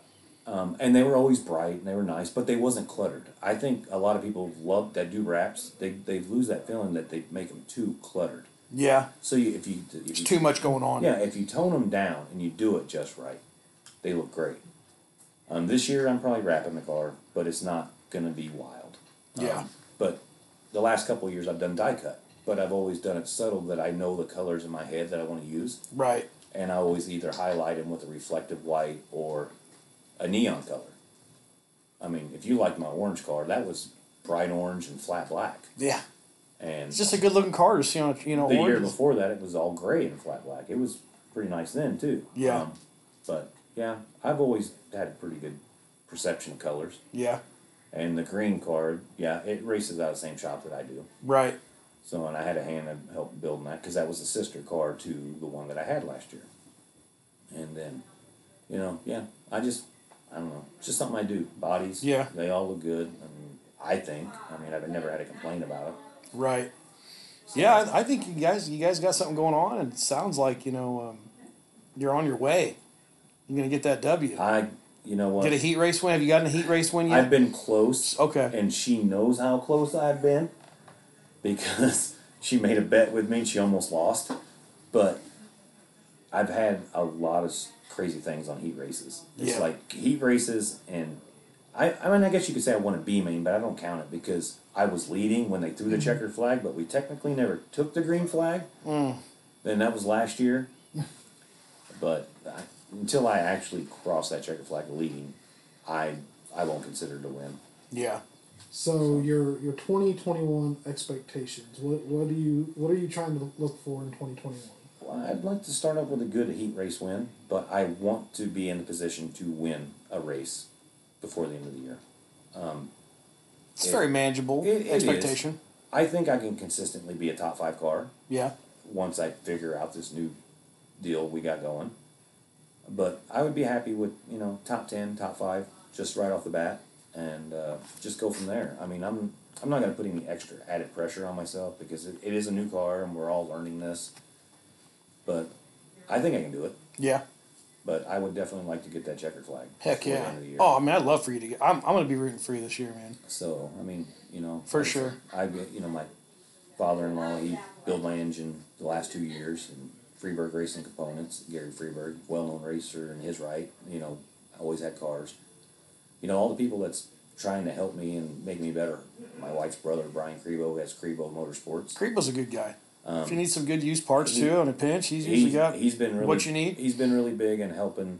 um, and they were always bright and they were nice, but they wasn't cluttered. I think a lot of people love that do wraps. They they lose that feeling that they make them too cluttered. Yeah. So you, if you if There's you too much going on. Yeah, if you tone them down and you do it just right, they look great. Um, this year I'm probably wrapping the car, but it's not gonna be wild. Um, Yeah. But the last couple of years I've done die cut, but I've always done it subtle that I know the colors in my head that I want to use, Right. and I always either highlight them with a reflective white or a neon color. I mean, if you like my orange car, that was bright orange and flat black, Yeah. and It's just a good looking car to see on, you know, the year before that, it was all gray and flat black. It was pretty nice then too. Yeah. Um, but yeah, I've always had a pretty good perception of colors. Yeah. And the green card, yeah, it races out of the same shop that I do. Right. So, and I had a hand in help building that because that was a sister car to the one that I had last year. And then, you know, yeah, I just, I don't know, it's just something I do. Bodies, Yeah. they all look good. I mean, I think. I mean, I've never had a complaint about it. Right. Yeah, I, I think you guys you guys got something going on, and it sounds like you know um, you're on your way. You're gonna get that W. I, you know what? Get a heat race win. Have you gotten a heat race win yet? I've been close. Okay. And she knows how close I've been because she made a bet with me and she almost lost. But I've had a lot of crazy things on heat races. It's Yeah. like heat races and I, I mean I guess you could say I won a B main, but I don't count it because I was leading when they threw the Mm-hmm. checkered flag, but we technically never took the green flag. Mm. Then that was last year. but I, until I actually cross that checkered flag leading, I I won't consider it a win. yeah. So your your twenty twenty one expectations. What what do you what are you trying to look for in twenty twenty one? I'd like to start off with a good heat race win, but I want to be in the position to win a race before the end of the year. It's It- very manageable it- it is. expectation. I think I can consistently be a top five car Yeah. once I figure out this new deal we got going. but I would be happy with you know top ten, top five, just right off the bat, and uh, just go from there. I mean, I'm I'm not going to put any extra added pressure on myself because it, it is a new car and we're all learning this. But I think I can do it. Yeah. But I would definitely like to get that checker flag. Heck yeah. end of the year. Oh, I mean, I'd love for you to get. I'm, I'm going to be rooting for you this year, man. So I mean, you know, For sure. I you know my father-in-law. He built my engine the last two years, and Freeburg Racing Components. Gary Freeburg, well-known racer in his right. You know, always had cars. You know, all the people that's trying to help me and make me better. My wife's brother, Brian Crebo, has Crebo Motorsports. Crebo's a good guy. If you need some good used parts too on a pinch, he's He- usually got he's been really what you need. He's been really big in helping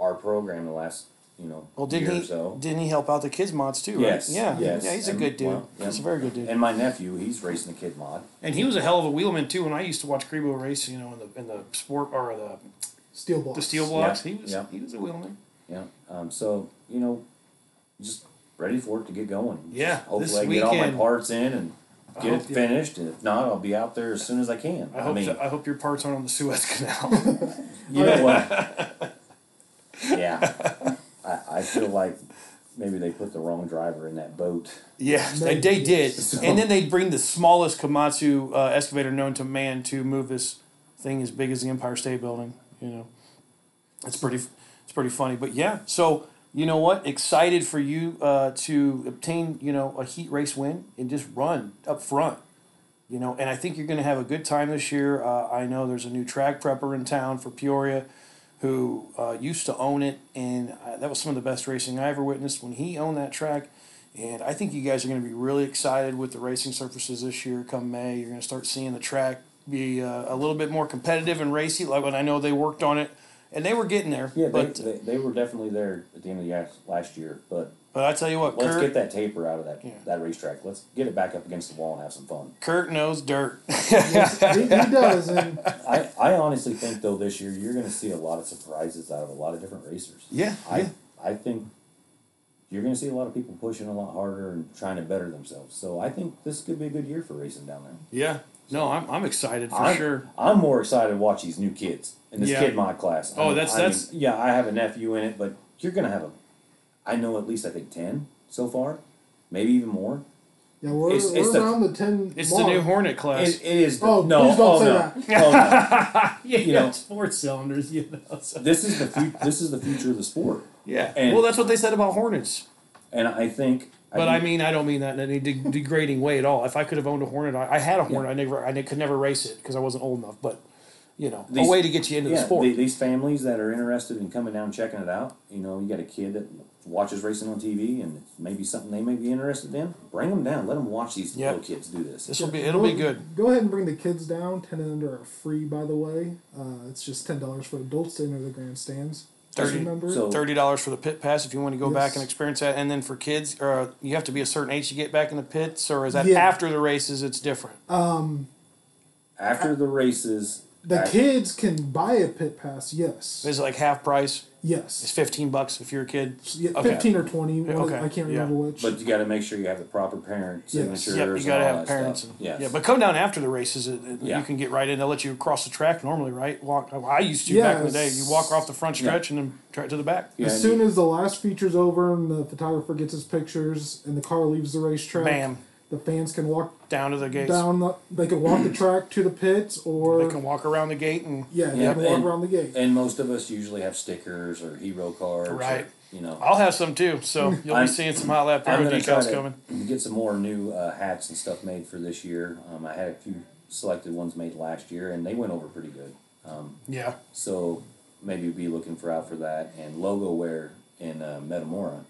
our program the last you know Well, didn't year he? or so. Didn't he help out the kids mods too? Yes, Yeah. yes. Yeah, he's a good dude. well, yeah. He's a very good dude. And my nephew, he's racing the kid mod. And he was a hell of a wheelman too. When I used to watch Crebo race, you know, in the in the sport or the Steel blocks. the steel blocks, Yeah, he was yeah. he was a wheelman. Yeah. Um, so you know, just ready for it to get going. Yeah, Hopefully, this I get all my parts in and I get it hope finished. And if not, I'll be out there as soon as I can. I hope mean, that- I hope your parts aren't on the Suez Canal. you know what? yeah. I, I feel like maybe they put the wrong driver in that boat. yeah, they, they did. And then they bring the smallest Komatsu uh, excavator known to man to move this thing as big as the Empire State Building. You know, it's pretty it's pretty funny. But yeah, so you know what? Excited for you uh, to obtain you know a heat race win and just run up front. You know, and I think you're going to have a good time this year. Uh, I know there's a new track prepper in town for Peoria who uh, used to own it, and uh, that was some of the best racing I ever witnessed when he owned that track. And I think you guys are going to be really excited with the racing surfaces this year. Come May, you're going to start seeing the track be uh, a little bit more competitive and racy. Like when I know they worked on it, and they were getting there. Yeah, but they, they, they were definitely there at the end of the year, last year. But but I tell you what, let's Kurt, get that taper out of that Yeah. that racetrack. Let's get it back up against the wall and have some fun. Kurt knows dirt. he, he does, and I, I honestly think though this year you're going to see a lot of surprises out of a lot of different racers. Yeah, I yeah. I think you're going to see a lot of people pushing a lot harder and trying to better themselves. So I think this could be a good year for racing down there. yeah, no, I'm, I'm excited for I'm, sure. I'm more excited to watch these new kids in this Yeah. kid mod class. Oh, I mean- that's- I mean, that's- yeah. I have a nephew in it, but you're going to have a. I know at least I think ten so far, maybe even more. yeah, we're, It's- we're it's the- around the ten. It's mark. the new Hornet class. It, it is. Oh, no, please don't oh, say no. that. Oh, no. yeah, you know. it's four cylinders. You know, so. This is the fu- this is the future of the sport, yeah. And- well, that's what they said about Hornets. and I think. But I think- mean, I don't mean that in any de- degrading way at all. If I could have owned a Hornet, I, I had a Hornet. I never, I ne- could never race it because I wasn't old enough. But you know, These- a way to get you into yeah, the sport. the- these families that are interested in coming down and checking it out, you know, you got a kid that watches racing on TV and maybe something they may be interested in. Bring them down. Let them watch these Yep. little kids do this. this will be, it'll be good. Go ahead and bring the kids down. Ten and under are free, by the way. Uh, it's just ten dollars for adults to enter the grandstands. Just 30 remember. so- Thirty dollars for the pit pass if you want to go back Yes. and experience that, and then for kids, uh, you have to be a certain age to get back in the pits, or is that Yeah. after the races? It's different. After the races, the act- kids can buy a pit pass. Yes. Is it like half price? Yes. It's fifteen bucks if you're a kid. Yeah, Okay. Fifteen or twenty. Okay, I can't yeah. remember which. but you got to make sure you have the proper parent Yes. signatures. Yep, you and got to all have that parents. Stuff. And, Yes. Yeah, but come down after the races. It, it- Yeah. You can get right in. They'll let you cross the track normally, right? Walk. I used to back in the day. You walk off the front stretch and then try to the back. Yeah, as soon you- as the last feature's over and the photographer gets his pictures and the car leaves the racetrack, Bam. The fans can walk Down to the gates. down. The, they can walk the track to the pits, or They can walk around the gate and yeah, they Yep, can walk and- around the gate. and most of us usually have stickers or hero cards. or, Right. you know. I'll have some too. So you'll I'm- be seeing some hot lap I'm pyro gonna try decals to coming. get some more new uh, hats and stuff made for this year. Um, I had a few selected ones made last year, and they went over pretty good. Um, Yeah. so maybe be looking for out for that and logo wear in uh, Metamora.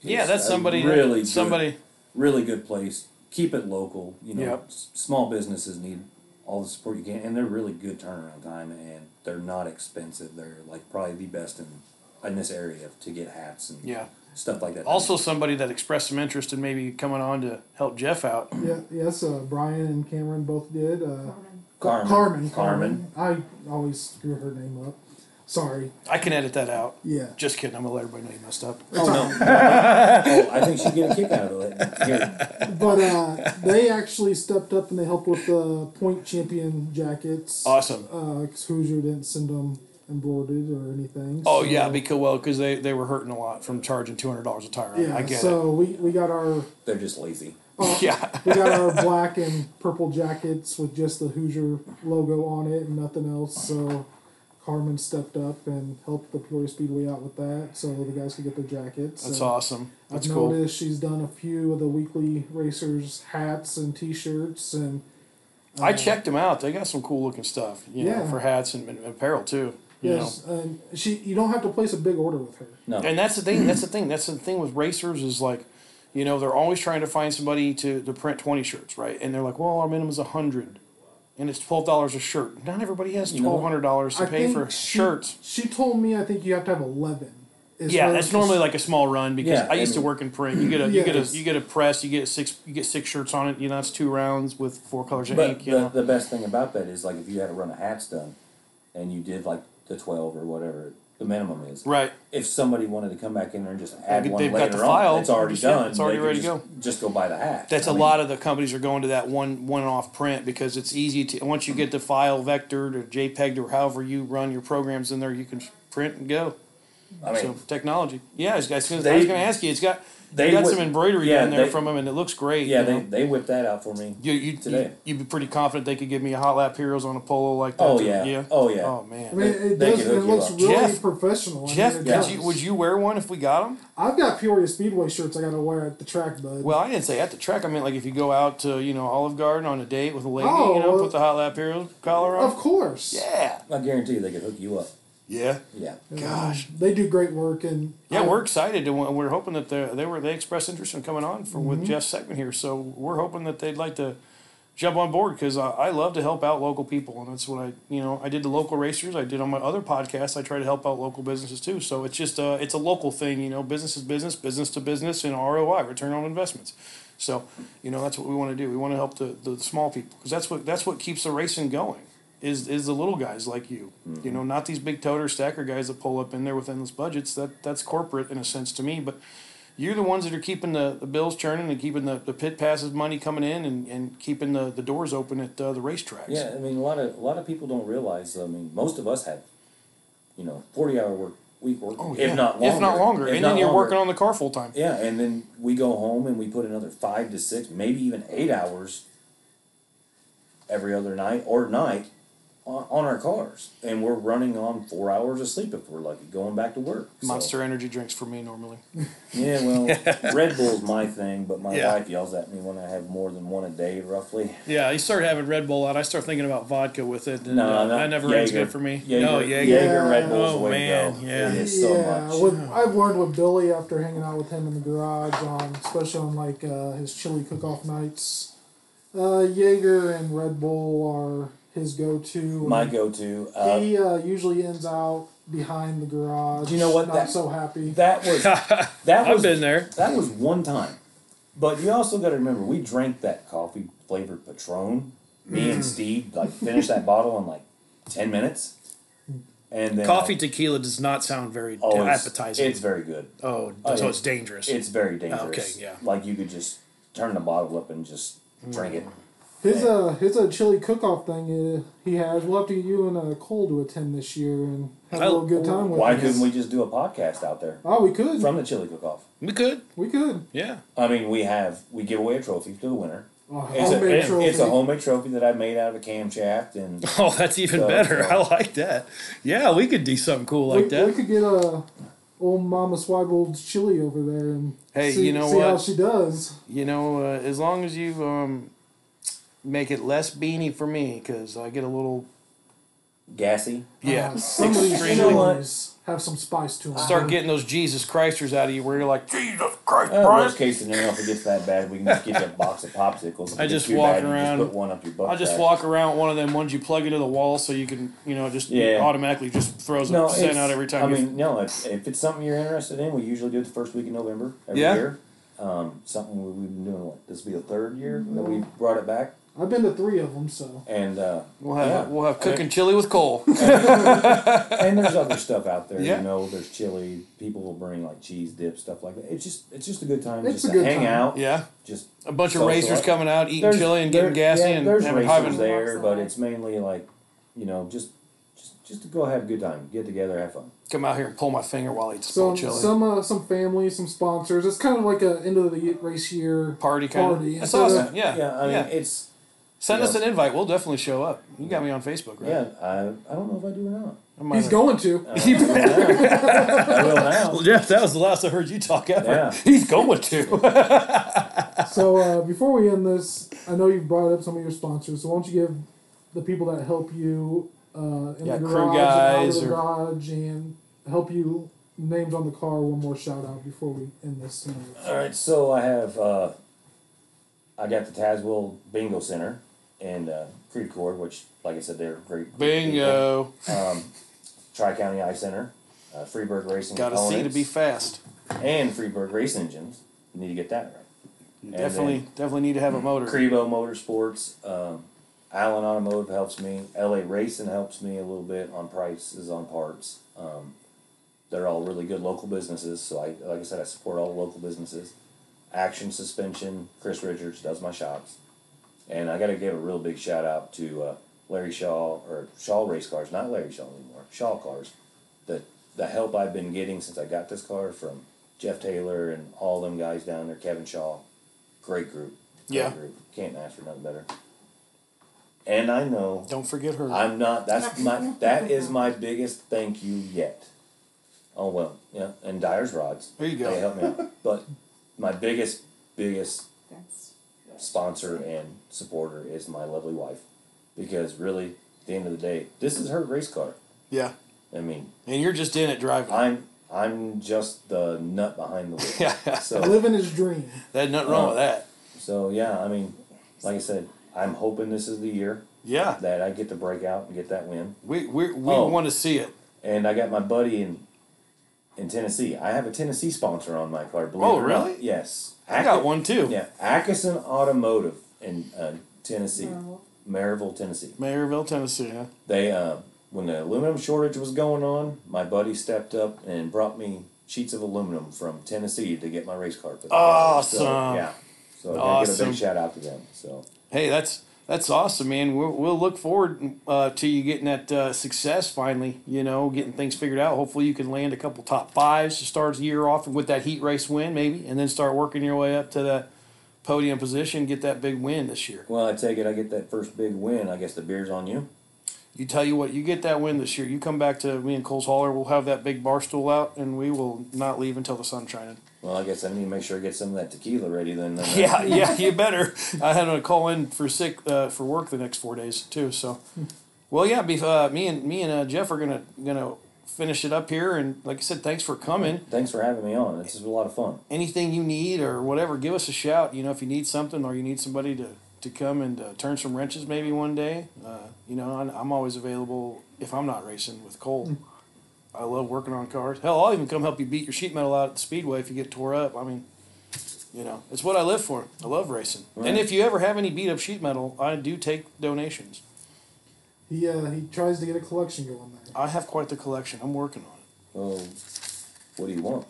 Yeah, is that's a somebody. Really, good- somebody. really good place. Keep it local. You know, Yep. s- small businesses need all the support you can, and they're really good turnaround time, and they're not expensive. They're like probably the best in in this area to get hats and Yeah. stuff like that. Also, somebody that expressed some interest in maybe coming on to help Jeff out. Yeah, yes, uh, Brian and Cameron both did. Uh, Carmen. Carmen, Carmen. Carmen. I always screw her name up. Sorry. I can edit that out. Yeah. Just kidding. I'm gonna let everybody know you messed up. Oh no! oh, I think she'd get a kick out of it. Here, But uh, they actually stepped up and they helped with the point champion jackets. Awesome. Because Hoosier didn't send them embroidered or anything. Oh so- yeah, because well, because they, they were hurting a lot from charging two hundred dollars a tire. yeah. I get so we we got our They're just lazy. it. Yeah, we got our black and purple jackets with just the Hoosier logo on it and nothing else. So Carmen stepped up and helped the Peoria Speedway out with that, so the guys could get their jackets. that's And awesome. That's I've cool. noticed she's done a few of the weekly racers hats and T-shirts and I uh, checked them out. They got some cool looking stuff. You know, for hats and, and apparel too. You yes, and she you don't have to place a big order with her. No. and that's the thing. That's the thing. That's the thing with racers is like, you know, they're always trying to find somebody to, to print twenty shirts, right? And they're like, well, our minimum is a hundred, and it's twelve dollars a shirt. Not everybody has twelve hundred dollars to I pay think for she, shirts. She told me I think you have to have eleven. is Yeah, that's normally like a small run because Yeah, I used I to work in print. You get a you get a you get a press. You get six you get six shirts on it. You know, it's two rounds with four colors of But ink. You the, know, the best thing about that is like if you had a run of hats done, and you did like the twelve or whatever the minimum is. right? If somebody wanted to come back in there and just add They've one got later the file, on, it's already just- yeah, done. it's already they could ready to just, Just go buy the hat. That's a a lot of the companies are going to that one one off print because it's easy to once you get the file vectored or JPEG or however you run your programs in there, you can print and go. I mean, so technology, yeah, it's, it's, I was going to ask you. It's got they you got would- some embroidery yeah, in there they- from them, and it looks great. yeah, you they, know? they whipped that out for me. You, you, today. you, would be pretty confident they could give me a Hot Lap Heroes on a polo like that. Oh yeah. yeah. Oh yeah. Oh man. I mean, it They does. could It looks really Jeff- professional. I Jeff, mean, it you, would you wear one if we got them? I've got Peoria Speedway shirts I got to wear at the track, bud. Well, I didn't say at the track. I mean, like if you go out to you know Olive Garden on a date with a lady, Oh, you know, well- put the Hot Lap Heroes collar on. of course. Yeah. I guarantee you they could hook you up. Yeah. Yeah. Um, Gosh. they do great work, and Yeah, I- we're excited, and we're hoping that they they were they expressed interest in coming on for with Jeff's segment here. So we're hoping that they'd like to jump on board because I, I love to help out local people, and that's what I you know I did the local racers. I did on my other podcast. I try to help out local businesses too. So it's just uh it's a local thing, you know. Business is business, business to business, and ROI, return on investments. So you know that's what we want to do. We want to help the, the small people because that's what that's what keeps the racing going. Is, is the little guys like you, you know, not these big toter stacker guys that pull up in there with endless budgets. That that's corporate in a sense to me, but you're the ones that are keeping the, the bills churning and keeping the, the pit passes money coming in and, and keeping the, the doors open at uh, the racetracks. Yeah, I mean a lot of a lot of people don't realize. I mean, most of us have, you know, forty hour work week work, Oh, yeah. if not longer. If not longer. if and not then you're longer. working on the car full time. Yeah, and then we go home and we put another five to six, maybe even eight hours every other night or night on, on our cars, and we're running on four hours of sleep if we're lucky, going back to work. So- Monster energy drinks for me normally. yeah, well, Red Bull's my thing, but my Yeah. wife yells at me when I have more than one a day, roughly. Yeah, you start having Red Bull out. I start thinking about vodka with it, and No, uh, not that never ends Jaeger. good for me. Jaeger, no, Jaeger, Jaeger. Yeah. Red Bull's Oh, the way man, to go. yeah. It is so yeah, much. with, I've learned with Billy after hanging out with him in the garage on, especially on like uh, his chili cook-off nights. Uh, Jaeger and Red Bull are his go-to. my go-to. Uh, he uh, usually ends out behind the garage. Do you know what Not that- so happy. that was that I've was been there. That was one time. But you also got to remember, we drank that coffee flavored Patron. Me Mm. and Steve like finished that bottle in like ten minutes. And then Coffee tequila does not sound very oh, it's, appetizing. It's very good. oh, Oh, so yeah. it's dangerous. It's very dangerous. Okay, yeah. Like you could just turn the bottle up and just drink it. His uh his uh, chili cook-off thing uh, he has. We'll have to get you and uh, Cole to attend this year and have a I- little good time with Why us. couldn't we just do a podcast out there Oh, we could. from the chili cook-off? we could, we could. yeah. I mean, we have we give away a trophy to the winner. Oh, It's a, homemade it- trophy. it's a homemade trophy that I made out of a camshaft and Oh, that's even So- better. so- I like that. Yeah, we could do something cool like we, that. we could get a old Mama Swibold's chili over there and Hey, see, you know see how what? she does. You know, uh, as long as you um, make it less beanie for me, because I get a little gassy. yeah. Uh, some of these extremely- You know what? chilies have some spice to them. Start getting those Jesus Christers out of you, where you're like Jesus Christ, Uh, worst case scenario, if it gets that bad, we can just get you a box of popsicles. If I just walk bad, around- Just put one up your butt. I'll just crack. walk around with one of them ones you plug into the wall, so you can, you know, just Yeah. automatically just throws No, a scent out every time. I you mean, no. If, if it's something you're interested in, we usually do it the first week of November every Yeah. year. Um, something we, we've been doing. What this will be the third year that we brought it back, I've been to three of them, so and uh, we'll have yeah. we'll have cooking chili with Cole. and there's other stuff out there. Yeah. You know, there's chili. People will bring like cheese dip stuff like that. It's just it's just a good time. It's just a to good hang time. out. yeah, Just a bunch of racers life. coming out eating there's- chili and there- getting gassy yeah, and there's having, racers having there, but it's mainly like you know just just just to go have a good time, get together, have fun. Come out here and pull my finger while I eat Some chili. some uh, some family, some sponsors. It's kind of like a end of the race year party kind party. of. That's Instead of- awesome. Yeah. Yeah, I mean yeah. it's Send you us an invite. We'll definitely show up. You got me on Facebook, right? yeah. I I don't know if I do or not. I might He's have- going to. I will now. I will now. Well, Jeff, that was the last I heard you talk ever. Yeah. He's going to. So uh, before we end this, I know you've brought up some of your sponsors. So why don't you give the people that help you uh, in Yeah, the crew garage, and out guys of the or- garage, and help you names on the car one more shout out before we end this tonight. All right, so I have uh, I got the Tazewell Bingo Center and uh, Creed Court, which, like I said, they're great. Bingo. Um, Tri County Eye Center, uh, Freeburg Racing Got to see to be fast. and Freeburg Race Engines. You need to get that right. Definitely, definitely need to have a motor. Crebo Motorsports, um, Allen Automotive helps me. LA Racing helps me a little bit on prices on parts. Um, they're all really good local businesses, so I like I said I support all the local businesses. Action Suspension, Chris Richards does my shops, and I got to give a real big shout out to uh, Larry Shaw or Shaw Race Cars, not Larry Shaw anymore, Shaw Cars. The the help I've been getting since I got this car from Jeff Taylor and all them guys down there, Kevin Shaw, great group. Great Yeah. group. Can't ask for nothing better. And I know Don't forget her. I'm not. That's my. That is my biggest thank you yet. Oh well, yeah. And Dyer's rods. There you go. They help me out. But my biggest, biggest That's sponsor and supporter is my lovely wife, because really, at the end of the day, this is her race car. yeah. I mean, And you're just in it driving. I'm I'm just the nut behind the wheel. yeah. So Living his dream. There's nothing wrong Uh, with that. so yeah. I mean, like I said, I'm hoping this is the year Yeah. that I get to break out and get that win. We, we, we Oh. want to see it. and I got my buddy in in Tennessee. I have a Tennessee sponsor on my car. Believe Oh, it or not. really? Yes. I got one too. Yeah, Atkinson Automotive in uh, Tennessee, Maryville. Maryville, Tennessee. Maryville, Tennessee. Huh? They uh, when the aluminum shortage was going on, my buddy stepped up and brought me sheets of aluminum from Tennessee to get my race car put together. Awesome. So, yeah. So I gotta give a big shout out to them. So Hey, that's that's awesome, man. We'll, we'll look forward uh, to you getting that uh, success finally. You know, getting things figured out. Hopefully, you can land a couple top fives to start the year off with that heat race win, maybe, and then start working your way up to that podium position. Get that big win this year. well, I take it I get that first big win. I guess the beer's on you. You tell you what, you get that win this year. You come back to me and Cole's Holler. We'll have that big bar stool out, and we will not leave until the sun's shining. Well, I guess I need to make sure I get some of that tequila ready then. then Yeah, yeah, you better. I had to call in for sick uh, for work the next four days too. So, well, yeah, be, uh, me and me and uh, Jeff are gonna gonna finish it up here. And like I said, thanks for coming. Thanks for having me on. This is a lot of fun. Anything you need or whatever, give us a shout. You know, if you need something or you need somebody to to come and uh, turn some wrenches maybe one day. Uh, you know, I'm, I'm always available if I'm not racing with Cole. I love working on cars. Hell, I'll even come help you beat your sheet metal out at the speedway if you get tore up. I mean, you know, it's what I live for. I love racing. And if you ever have any beat up sheet metal, I do take donations. He uh, he tries to get a collection going there. I have quite the collection. I'm working on Well, what do you want?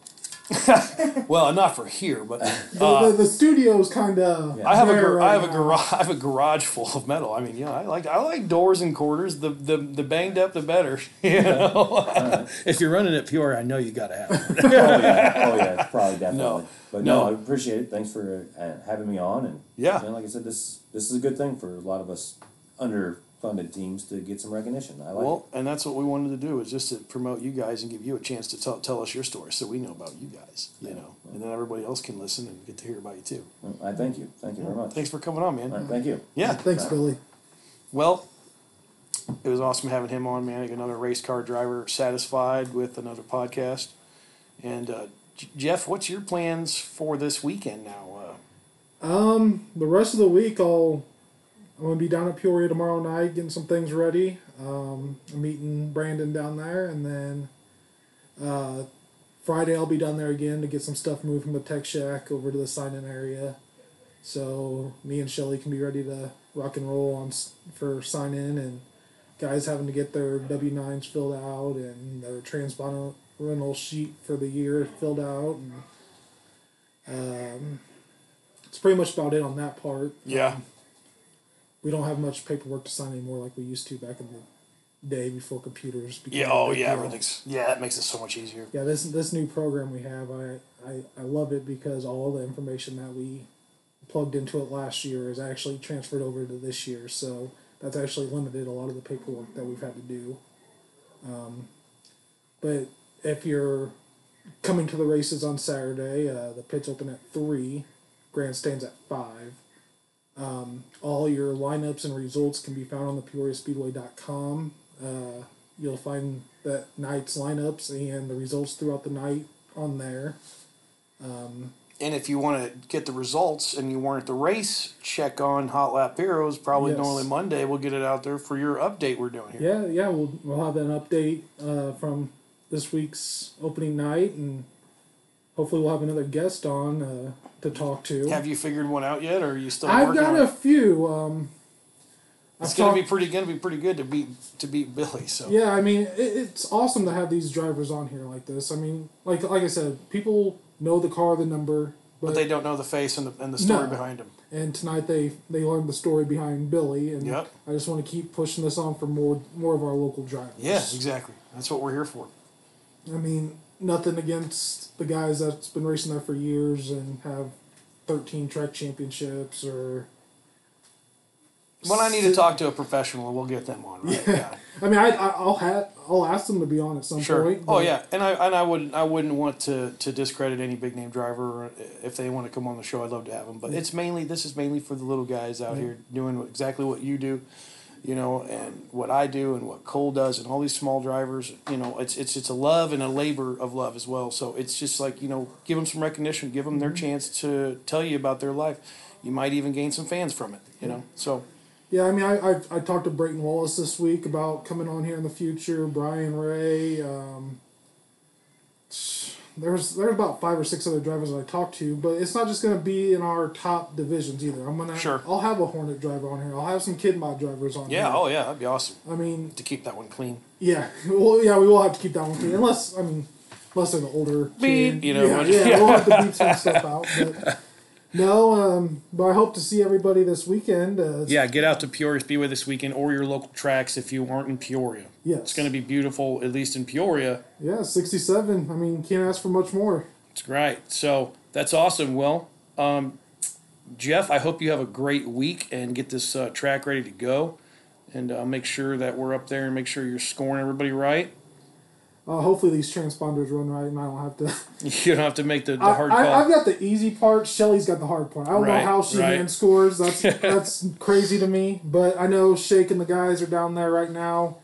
It. Well, not for here, but The, uh, the, the studio's kind of. I have a gar- I have a garage I have a garage full of metal. I mean, yeah, I like I like doors and quarters. The the, the banged up, the better. You know, if you're running it pure, I know you got to have it. oh yeah, oh yeah, probably definitely. No. but no, No. I appreciate it. Thanks for uh, having me on, and Yeah. man, like I said, this this is a good thing for a lot of us underfunded teams to get some recognition. I like Well, and that's what we wanted to do is just to promote you guys and give you a chance to tell tell us your story, so we know about you guys. You know, and then everybody else can listen and get to hear about you too. it. I thank you, thank you very much. Thanks for coming on, man. All right, thank you. Yeah. Thanks, Billy. Well, it was awesome having him on, man. Another race car driver satisfied with another podcast. And uh, J- Jeff, what's your plans for this weekend now? Uh, Um, the rest of the week, I'll I'm gonna be down at Peoria tomorrow night, getting some things ready. Um, I'm meeting Brandon down there, and then uh, Friday I'll be down there again to get some stuff moved from the tech shack over to the sign-in area. So me and Shelly can be ready to rock and roll on for sign-in, and guys having to get their W nines filled out and their transponder rental sheet for the year filled out, and um, it's pretty much about it on that part. yeah. We don't have much paperwork to sign anymore like we used to back in the day before computers. became Yeah. Oh yeah. Everything's. Yeah. That makes it so much easier. Yeah, this this new program we have, I, I, I love it because all the information that we plugged into it last year is actually transferred over to this year. So that's actually limited a lot of the paperwork that we've had to do. Um, but if you're coming to the races on Saturday, uh, the pits open at three, grandstands at five. Um, all your lineups and results can be found on the PeoriaSpeedway.com. Uh, you'll find that night's lineups and the results throughout the night on there. And if you want to get the results and you weren't at the race, check on Hot Lap Heroes. Probably Yes. normally Monday. We'll get it out there for your update we're doing here. Yeah, yeah, we'll we'll have an update uh, from this week's opening night, and hopefully we'll have another guest on uh, to talk to. Have you figured one out yet, or are you still I've got a it? few. Um, It's I've gonna be pretty. Gonna be pretty good to beat to beat Billy. So Yeah, I mean, it, it's awesome to have these drivers on here like this. I mean, like like I said, people know the car, the number, but, but they don't know the face and the and the story No. behind him. and tonight they they learned the story behind Billy, and Yep. I just want to keep pushing this on for more more of our local drivers. Yeah, exactly. That's what we're here for. I mean, nothing against the guys that's been racing there for years and have thirteen track championships or. When I need to talk to a professional, we'll get them on. Right? Yeah. I mean, I, I'll have I'll ask them to be on at some Sure. point. Oh yeah, and I and I wouldn't I wouldn't want to to discredit any big name driver if they want to come on the show. I'd love to have them, but it's mainly this is mainly for the little guys out here doing exactly what you do, you know, and what I do and what Cole does and all these small drivers. You know, it's it's it's a love and a labor of love as well. So it's just like you know, give them some recognition, give them their chance to tell you about their life. You might even gain some fans from it. You know, so Yeah, I mean, I, I I talked to Brayton Wallace this week about coming on here in the future. Brian Ray. Um, there's there's about five or six other drivers that I talked to, but it's not just going to be in our top divisions either. I'm gonna Sure. I'll have a Hornet driver on here. I'll have some Kid Mod drivers on. yeah, here. oh yeah, that'd be awesome I mean, to keep that one clean. yeah, well, yeah, we will have to keep that one clean, unless I mean, unless they're the older Beep, kid. you know, yeah, yeah, yeah. we'll have to beep some stuff out. But no, um, but I hope to see everybody this weekend. Uh, Yeah, get out to Peoria Speedway this weekend or your local tracks if you aren't in Peoria. Yes. It's going to be beautiful, at least in Peoria. Yeah, 67. I mean, can't ask for much more. It's great. So that's awesome, Will. Um, Jeff, I hope you have a great week and get this uh, track ready to go. And uh, make sure that we're up there and make sure you're scoring everybody right. Uh, hopefully these transponders run right and I don't have to. You don't have to make the, the hard I, call. I've got the easy part. Shelly's got the hard part. I don't Right, know how she right. hand scores. That's that's crazy to me. But I know Shake and the guys are down there right now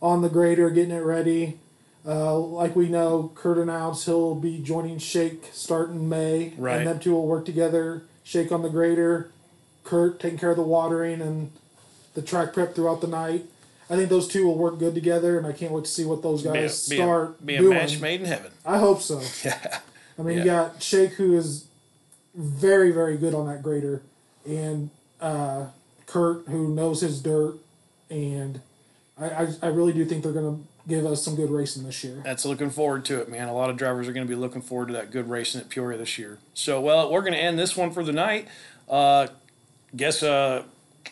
on the grader getting it ready. Uh, like we know, Kurt announced he'll be joining Shake starting May. Right. And them two will work together. Shake on the grader, Kurt taking care of the watering and the track prep throughout the night. I think those two will work good together, and I can't wait to see what those be a, guys be start a, be a doing. match made in heaven. I hope so. Yeah. I mean, you got Shake, who is very, very good on that grader, and uh, Kurt, who knows his dirt, and I, I, I really do think they're going to give us some good racing this year. That's looking forward to it, man. A lot of drivers are going to be looking forward to that good racing at Peoria this year. So, well, we're going to end this one for the night. Uh, guess uh,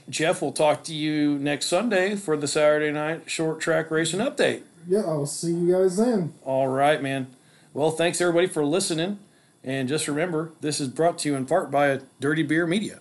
Jeff will talk to you next Sunday for the Saturday night short track racing update. Yeah, I'll see you guys then. All right, man. Well, thanks everybody for listening. And just remember, this is brought to you in part by Dirty Beer Media.